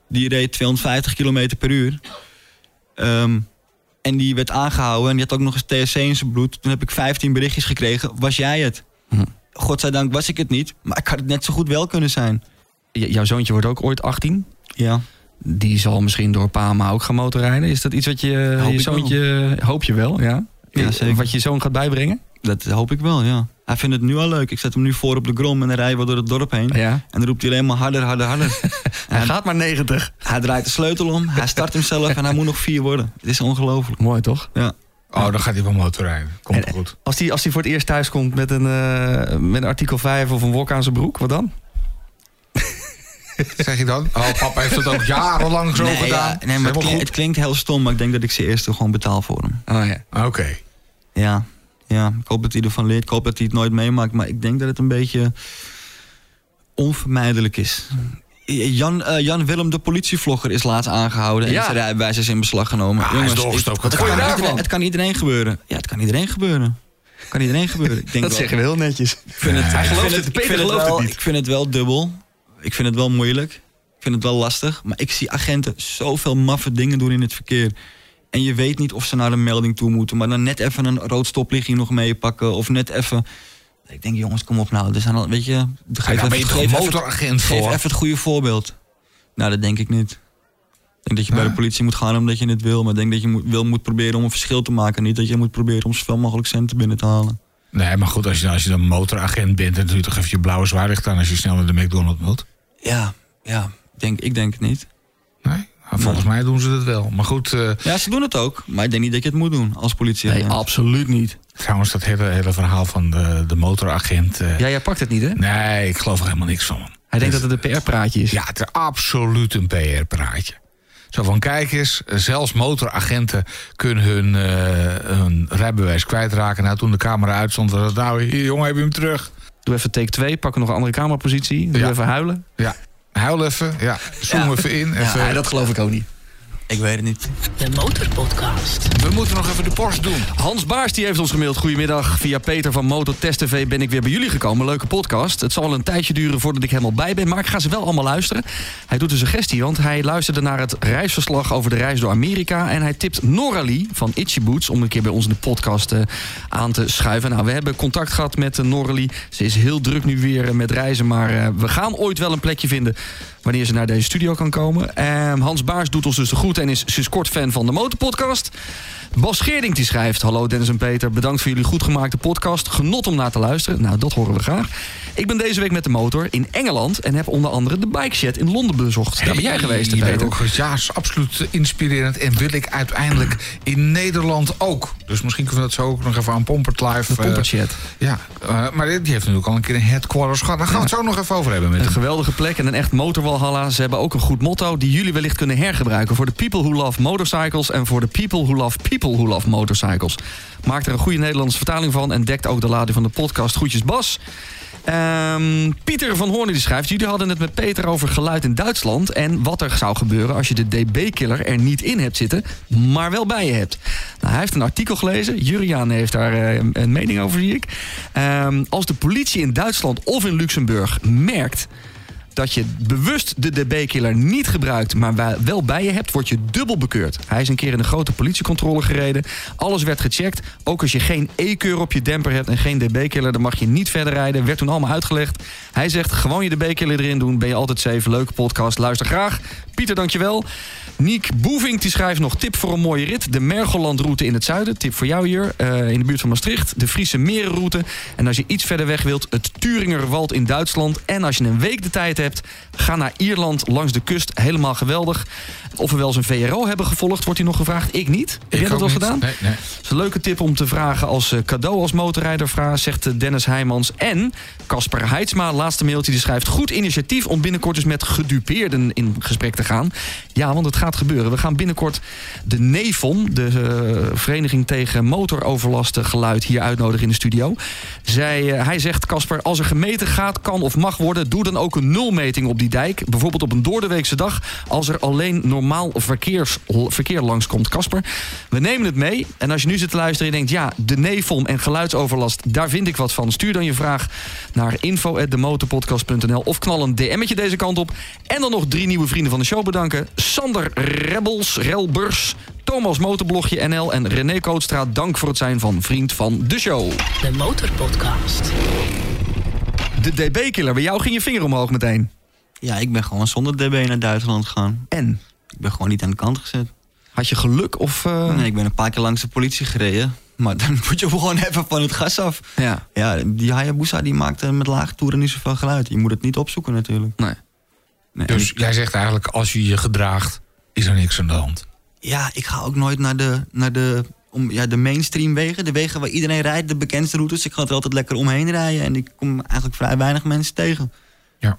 Die reed 250 km per uur. Ehm, en die werd aangehouden. En die had ook nog eens TSC in zijn bloed. Toen heb ik 15 berichtjes gekregen. Was jij het? Hm. Godzijdank was ik het niet. Maar ik had het net zo goed wel kunnen zijn. J- jouw zoontje wordt ook ooit 18. Ja. Die zal misschien door pa en ma ook gaan motorrijden. Is dat iets wat je, Hoop je ik wel. zoontje... Hoop je wel, ja? Ja, zeker. Wat je zoon gaat bijbrengen? Dat hoop ik wel, ja. Hij vindt het nu al leuk. Ik zet hem nu voor op de grom en dan rijden we door het dorp heen. Ja. En dan roept hij alleen maar harder, harder, harder. Hij gaat maar 90. Hij draait de sleutel om, hij start hem zelf en hij moet nog vier worden. Het is ongelooflijk. Mooi toch? Ja. Oh, dan gaat hij wel motorrijden. Komt En- goed. Als hij als die voor het eerst thuis komt met een, eh, met een artikel 5 of een wok aan zijn broek, wat dan? Zeg je dan? Oh, papa heeft het ook jarenlang zo nee, gedaan. ja, nee, maar het klinkt, goed. het klinkt heel stom, maar ik denk dat ik ze eerst gewoon betaal voor hem. Oh ja. Oké. Ja, ja, ik hoop dat hij ervan leert. Ik hoop dat hij het nooit meemaakt. Maar ik denk dat het een beetje onvermijdelijk is. Jan, eh, Jan Willem, de politievlogger, is laatst aangehouden. En Ja. zijn rijbewijs is in beslag genomen. Ah, hij is doorgestoken. het, Wat kan iedereen, het kan iedereen gebeuren. Ja, het kan iedereen gebeuren. Het kan iedereen gebeuren. Ik denk Dat wel- zeggen we heel netjes. Ik vind het, Hij ik vind het, het, ik vind het wel, het niet. Ik vind het wel dubbel. Ik vind het wel moeilijk. Ik vind het wel lastig. Maar ik zie agenten zoveel maffe dingen doen in het verkeer. En je weet niet of ze naar een melding toe moeten. Maar dan net even een rood stoplichtje nog meepakken. Of net even... Ik denk, jongens, kom op nou. Er zijn al, weet je... Geef daar even- geef een even- motoragent Geef even het goede voorbeeld. Nou, dat denk ik niet. Ik denk dat je bij de politie moet gaan omdat je het wil. Maar ik denk dat je moet, wel moet proberen om een verschil te maken. Niet dat je moet proberen om zoveel mogelijk centen binnen te halen. Nee, maar goed, als je, als je dan motoragent bent... dan doe je toch even je blauwe zwaarlicht aan... als je snel naar de McDonald's wilt. Ja, ja. Ik denk, ik denk het niet. Nou, volgens mij doen ze dat wel. Maar goed, eh, Ja, ze doen het ook. Maar ik denk niet dat je het moet doen als politie. Nee, absoluut niet. trouwens, dat hele, hele verhaal van de, de motoragent... eh, Ja, jij pakt het niet, hè? Nee, ik geloof er helemaal niks van. Hij denkt dat het een PR-praatje is. Ja, het is absoluut een PR-praatje. Zo van, kijk eens, zelfs motoragenten kunnen hun, eh, hun rijbewijs kwijtraken. Nou, toen de camera uitstond, was het nou, hier jongen, heb je hem terug? Doe even take 2, pak nog een andere camerapositie. Doe Ja. even huilen. Ja, huil even, ja, zoom Ja. even in. Even. Nee, dat geloof ik ook niet. Ik weet het niet. De Motorpodcast. We moeten nog even de post doen. Hans Baars die heeft ons gemaild. Goedemiddag, via Peter van Mototest TV ben ik weer bij jullie gekomen. Leuke podcast. Het zal wel een tijdje duren voordat ik helemaal bij ben, maar ik ga ze wel allemaal luisteren. Hij doet een suggestie, want hij luisterde naar het reisverslag over de reis door Amerika. En hij tipt Noralie van Itchy Boots om een keer bij ons in de podcast eh, aan te schuiven. Nou, we hebben contact gehad met uh, Noralie. Ze is heel druk nu weer eh, met reizen, maar eh, we gaan ooit wel een plekje vinden wanneer ze naar deze studio kan komen. Ehm, Hans Baars doet ons dus de groeten en is sinds kort fan van de Motorpodcast. Bas Geerding die schrijft... Hallo Dennis en Peter, bedankt voor jullie goed gemaakte podcast. Genot om naar te luisteren. Nou, dat horen we graag. Ik ben deze week met de motor in Engeland... en heb onder andere de Bike Shed in Londen bezocht. Daar ben jij geweest, Peter. ook, ja, is absoluut inspirerend. En wil ik uiteindelijk in Nederland ook. Dus misschien kunnen we dat zo ook nog even aan Pompert Live. De eh, Pompert Shed. ja, eh, maar die heeft natuurlijk al een keer een headquarters gehad. Daar gaan we het zo nog even over hebben met Een hem. geweldige plek en een echt motorwalhalla. Ze hebben ook een goed motto die jullie wellicht kunnen hergebruiken... voor de people who love motorcycles en voor de people who love people People Who Love Motorcycles. Maakt er een goede Nederlandse vertaling van en dekt ook de lading van de podcast. Groetjes Bas. Ehm, Pieter van Hoorn die schrijft... jullie hadden het met Peter over geluid in Duitsland... en wat er zou gebeuren als je de DB-killer er niet in hebt zitten... maar wel bij je hebt. Nou, hij heeft een artikel gelezen. Juriaan heeft daar eh, een mening over, zie ik. Ehm, als de politie in Duitsland of in Luxemburg merkt dat je bewust de DB-killer niet gebruikt, maar wel bij je hebt, word je dubbel bekeurd. Hij is een keer in een grote politiecontrole gereden. Alles werd gecheckt. Ook als je geen E-keur op je demper hebt en geen DB-killer, dan mag je niet verder rijden. Werd toen allemaal uitgelegd. Hij zegt, gewoon je DB-killer erin doen, ben je altijd safe. Leuke podcast, luister graag. Pieter, dankjewel. Niek Boevink die schrijft nog tip voor een mooie rit. De Mergellandroute in het zuiden. Tip voor jou hier, eh, in de buurt van Maastricht. De Friese Merenroute. En als je iets verder weg wilt, het Turingerwald in Duitsland. En als je een week de tijd hebt, ga naar Ierland langs de kust. Helemaal geweldig. Of we wel eens een VRO hebben gevolgd, wordt hier nog gevraagd. Ik niet. Heb jij dat niet. gedaan? Nee, nee. Dat is een leuke tip om te vragen als eh, cadeau als motorrijder vraag, zegt eh, Dennis Heijmans. En Casper Heidsma, laatste mailtje, die schrijft... goed initiatief om binnenkort dus met gedupeerden in gesprek te gaan. Ja, want het gaat gebeuren. We gaan binnenkort de NEFON, de eh, Vereniging tegen Motoroverlast Geluid... hier uitnodigen in de studio. Zij, eh, hij zegt, Casper, als er gemeten gaat, kan of mag worden... doe dan ook een nulmeting op die dijk. Bijvoorbeeld op een doordeweekse dag... als er alleen normaal verkeers, verkeer langskomt. Casper, we nemen het mee. En als je nu zit te luisteren en denkt... ja, de NEFON en geluidsoverlast, daar vind ik wat van. Stuur dan je vraag naar info.demotorpodcast.nl... of knal een DM'tje deze kant op. En dan nog drie nieuwe vrienden van de show bedanken. Sander Rebels, Relbers... Thomas Motorblogje NL en René Kootstra, dank voor het zijn van vriend van de show. De Motorpodcast. De DB-killer, bij jou ging je vinger omhoog meteen. Ja, ik ben gewoon zonder DB naar Duitsland gegaan. En? Ik ben gewoon niet aan de kant gezet. Had je geluk of... eh, Nee, ik ben een paar keer langs de politie gereden. Maar dan moet je gewoon even van het gas af. Ja. Ja, die Hayabusa die maakt eh, met lage toeren niet zoveel geluid. Je moet het niet opzoeken natuurlijk. Nee. Dus ik- jij zegt eigenlijk, als je je gedraagt, is er niks aan de hand. ja, ik ga ook nooit naar de, naar de, om, ja, de mainstream wegen. De wegen waar iedereen rijdt, de bekendste routes. Ik ga er altijd lekker omheen rijden. En ik kom eigenlijk vrij weinig mensen tegen. Ja.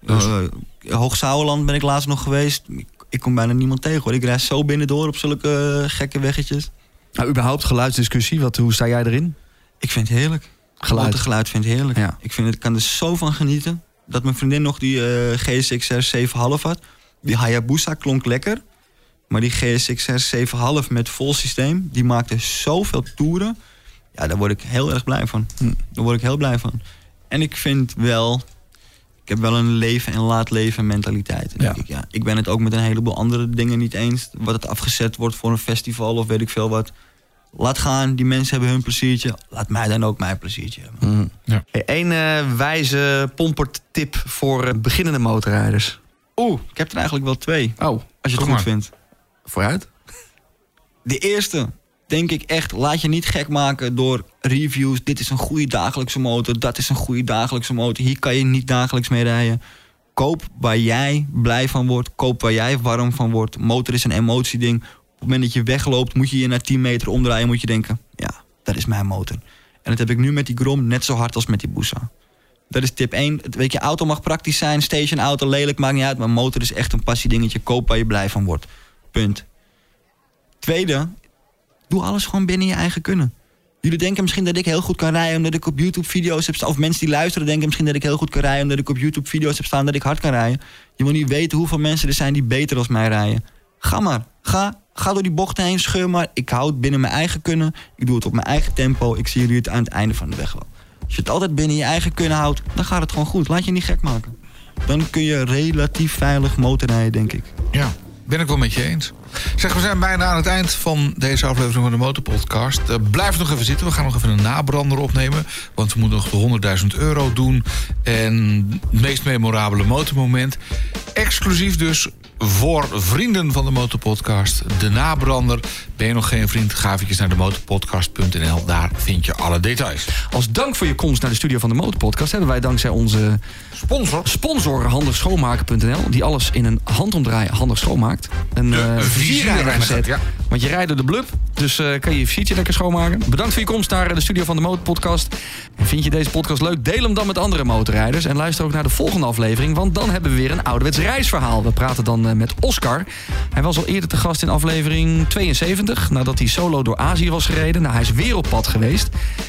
Dus- Eh, ben ik laatst nog geweest. Ik, ik kom bijna niemand tegen hoor. Ik rijd zo binnendoor op zulke eh, gekke weggetjes. Nou, überhaupt geluidsdiscussie, wat, hoe sta jij erin? Ik vind het heerlijk. Geluid. Het geluid vind ik heerlijk. Ja. Ik, vind het, ik kan er zo van genieten. Dat mijn vriendin nog die eh, GSX-R 7,5 had. Die Hayabusa klonk lekker. Maar die GSX-R 7,5 met vol systeem... die maakte zoveel toeren. Ja, daar word ik heel erg blij van. Hm. Daar word ik heel blij van. En ik vind wel... Ik heb wel een leven en laat leven mentaliteit. Denk Ja. ik, ja. ik ben het ook met een heleboel andere dingen niet eens. Wat het afgezet wordt voor een festival of weet ik veel wat. Laat gaan, die mensen hebben hun pleziertje. Laat mij dan ook mijn pleziertje hebben. Ja. Hey, Eén eh, wijze pompertip voor eh, beginnende motorrijders. Oeh, ik heb er eigenlijk wel twee. Oh, Als je het goed maar. vindt. vooruit. De eerste, denk ik echt, laat je niet gek maken door reviews. Dit is een goede dagelijkse motor, dat is een goede dagelijkse motor. Hier kan je niet dagelijks mee rijden. Koop waar jij blij van wordt. Koop waar jij warm van wordt. Motor is een emotieding. Op het moment dat je wegloopt, moet je je naar 10 meter omdraaien. Moet je denken, ja, dat is mijn motor. En dat heb ik nu met die Grom net zo hard als met die Busa. Dat is tip 1. Het- Weet je, auto mag praktisch zijn. Station auto, lelijk, maakt niet uit. Maar motor is echt een passiedingetje. Koop waar je blij van wordt. Punt. Tweede, doe alles gewoon binnen je eigen kunnen. Jullie denken misschien dat ik heel goed kan rijden omdat ik op YouTube video's heb staan. Of mensen die luisteren denken misschien dat ik heel goed kan rijden omdat ik op YouTube video's heb staan dat ik hard kan rijden. Je wil niet weten hoeveel mensen er zijn die beter als mij rijden. Ga maar. Ga, ga door die bochten heen, scheur maar. Ik hou het binnen mijn eigen kunnen. Ik doe het op mijn eigen tempo. Ik zie jullie het aan het einde van de weg wel. Als je het altijd binnen je eigen kunnen houdt, dan gaat het gewoon goed. Laat je niet gek maken. Dan kun je relatief veilig motorrijden, denk ik. Ja, ben ik wel met je eens. Zeg, we zijn bijna aan het eind van deze aflevering van de Motorpodcast. Eh, blijf nog even zitten. We gaan nog even een nabrander opnemen. Want we moeten nog de 100.000 euro doen. En het meest memorabele motormoment. Exclusief dus voor vrienden van de Motorpodcast. De nabrander. Ben je nog geen vriend? Ga eventjes naar de motorpodcast.nl. Daar vind je alle details. Als dank voor je komst naar de studio van de Motorpodcast... hebben wij dankzij onze Sponsor. sponsor handigschoonmaken.nl... die alles in een handomdraai handig schoonmaakt... een, De vizierreiniger set. ja. Want je rijdt door de blub, Dus eh, kan je je fietsje lekker schoonmaken. Bedankt voor je komst naar de studio van de Motorpodcast. En vind je deze podcast leuk? Deel hem dan met andere motorrijders. En luister ook naar de volgende aflevering. Want dan hebben we weer een ouderwets reisverhaal. We praten dan eh, met Oscar. Hij was al eerder te gast in aflevering 72. Nadat hij solo door Azië was gereden. Nou, hij is wereldpad geweest.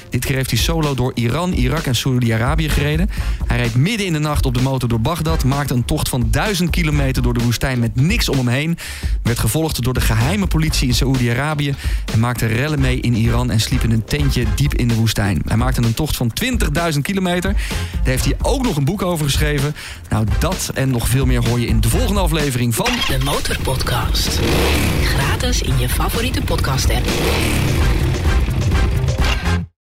Dit keer heeft hij solo door Iran, Irak en Saudi-Arabië gereden. Hij reed midden in de nacht op de motor door Bagdad. Maakte een tocht van 1000 kilometer door de woestijn met niks om hem heen. Werd gevolgd door de geheime politie in Saoedi-Arabië. En maakte rellen mee in Iran en sliep in een tentje diep in de woestijn. Hij maakte een tocht van 20.000 kilometer. Daar heeft hij ook nog een boek over geschreven. Nou, dat en nog veel meer hoor je in de volgende aflevering van... De Motorpodcast. Gratis in je favoriete podcast app.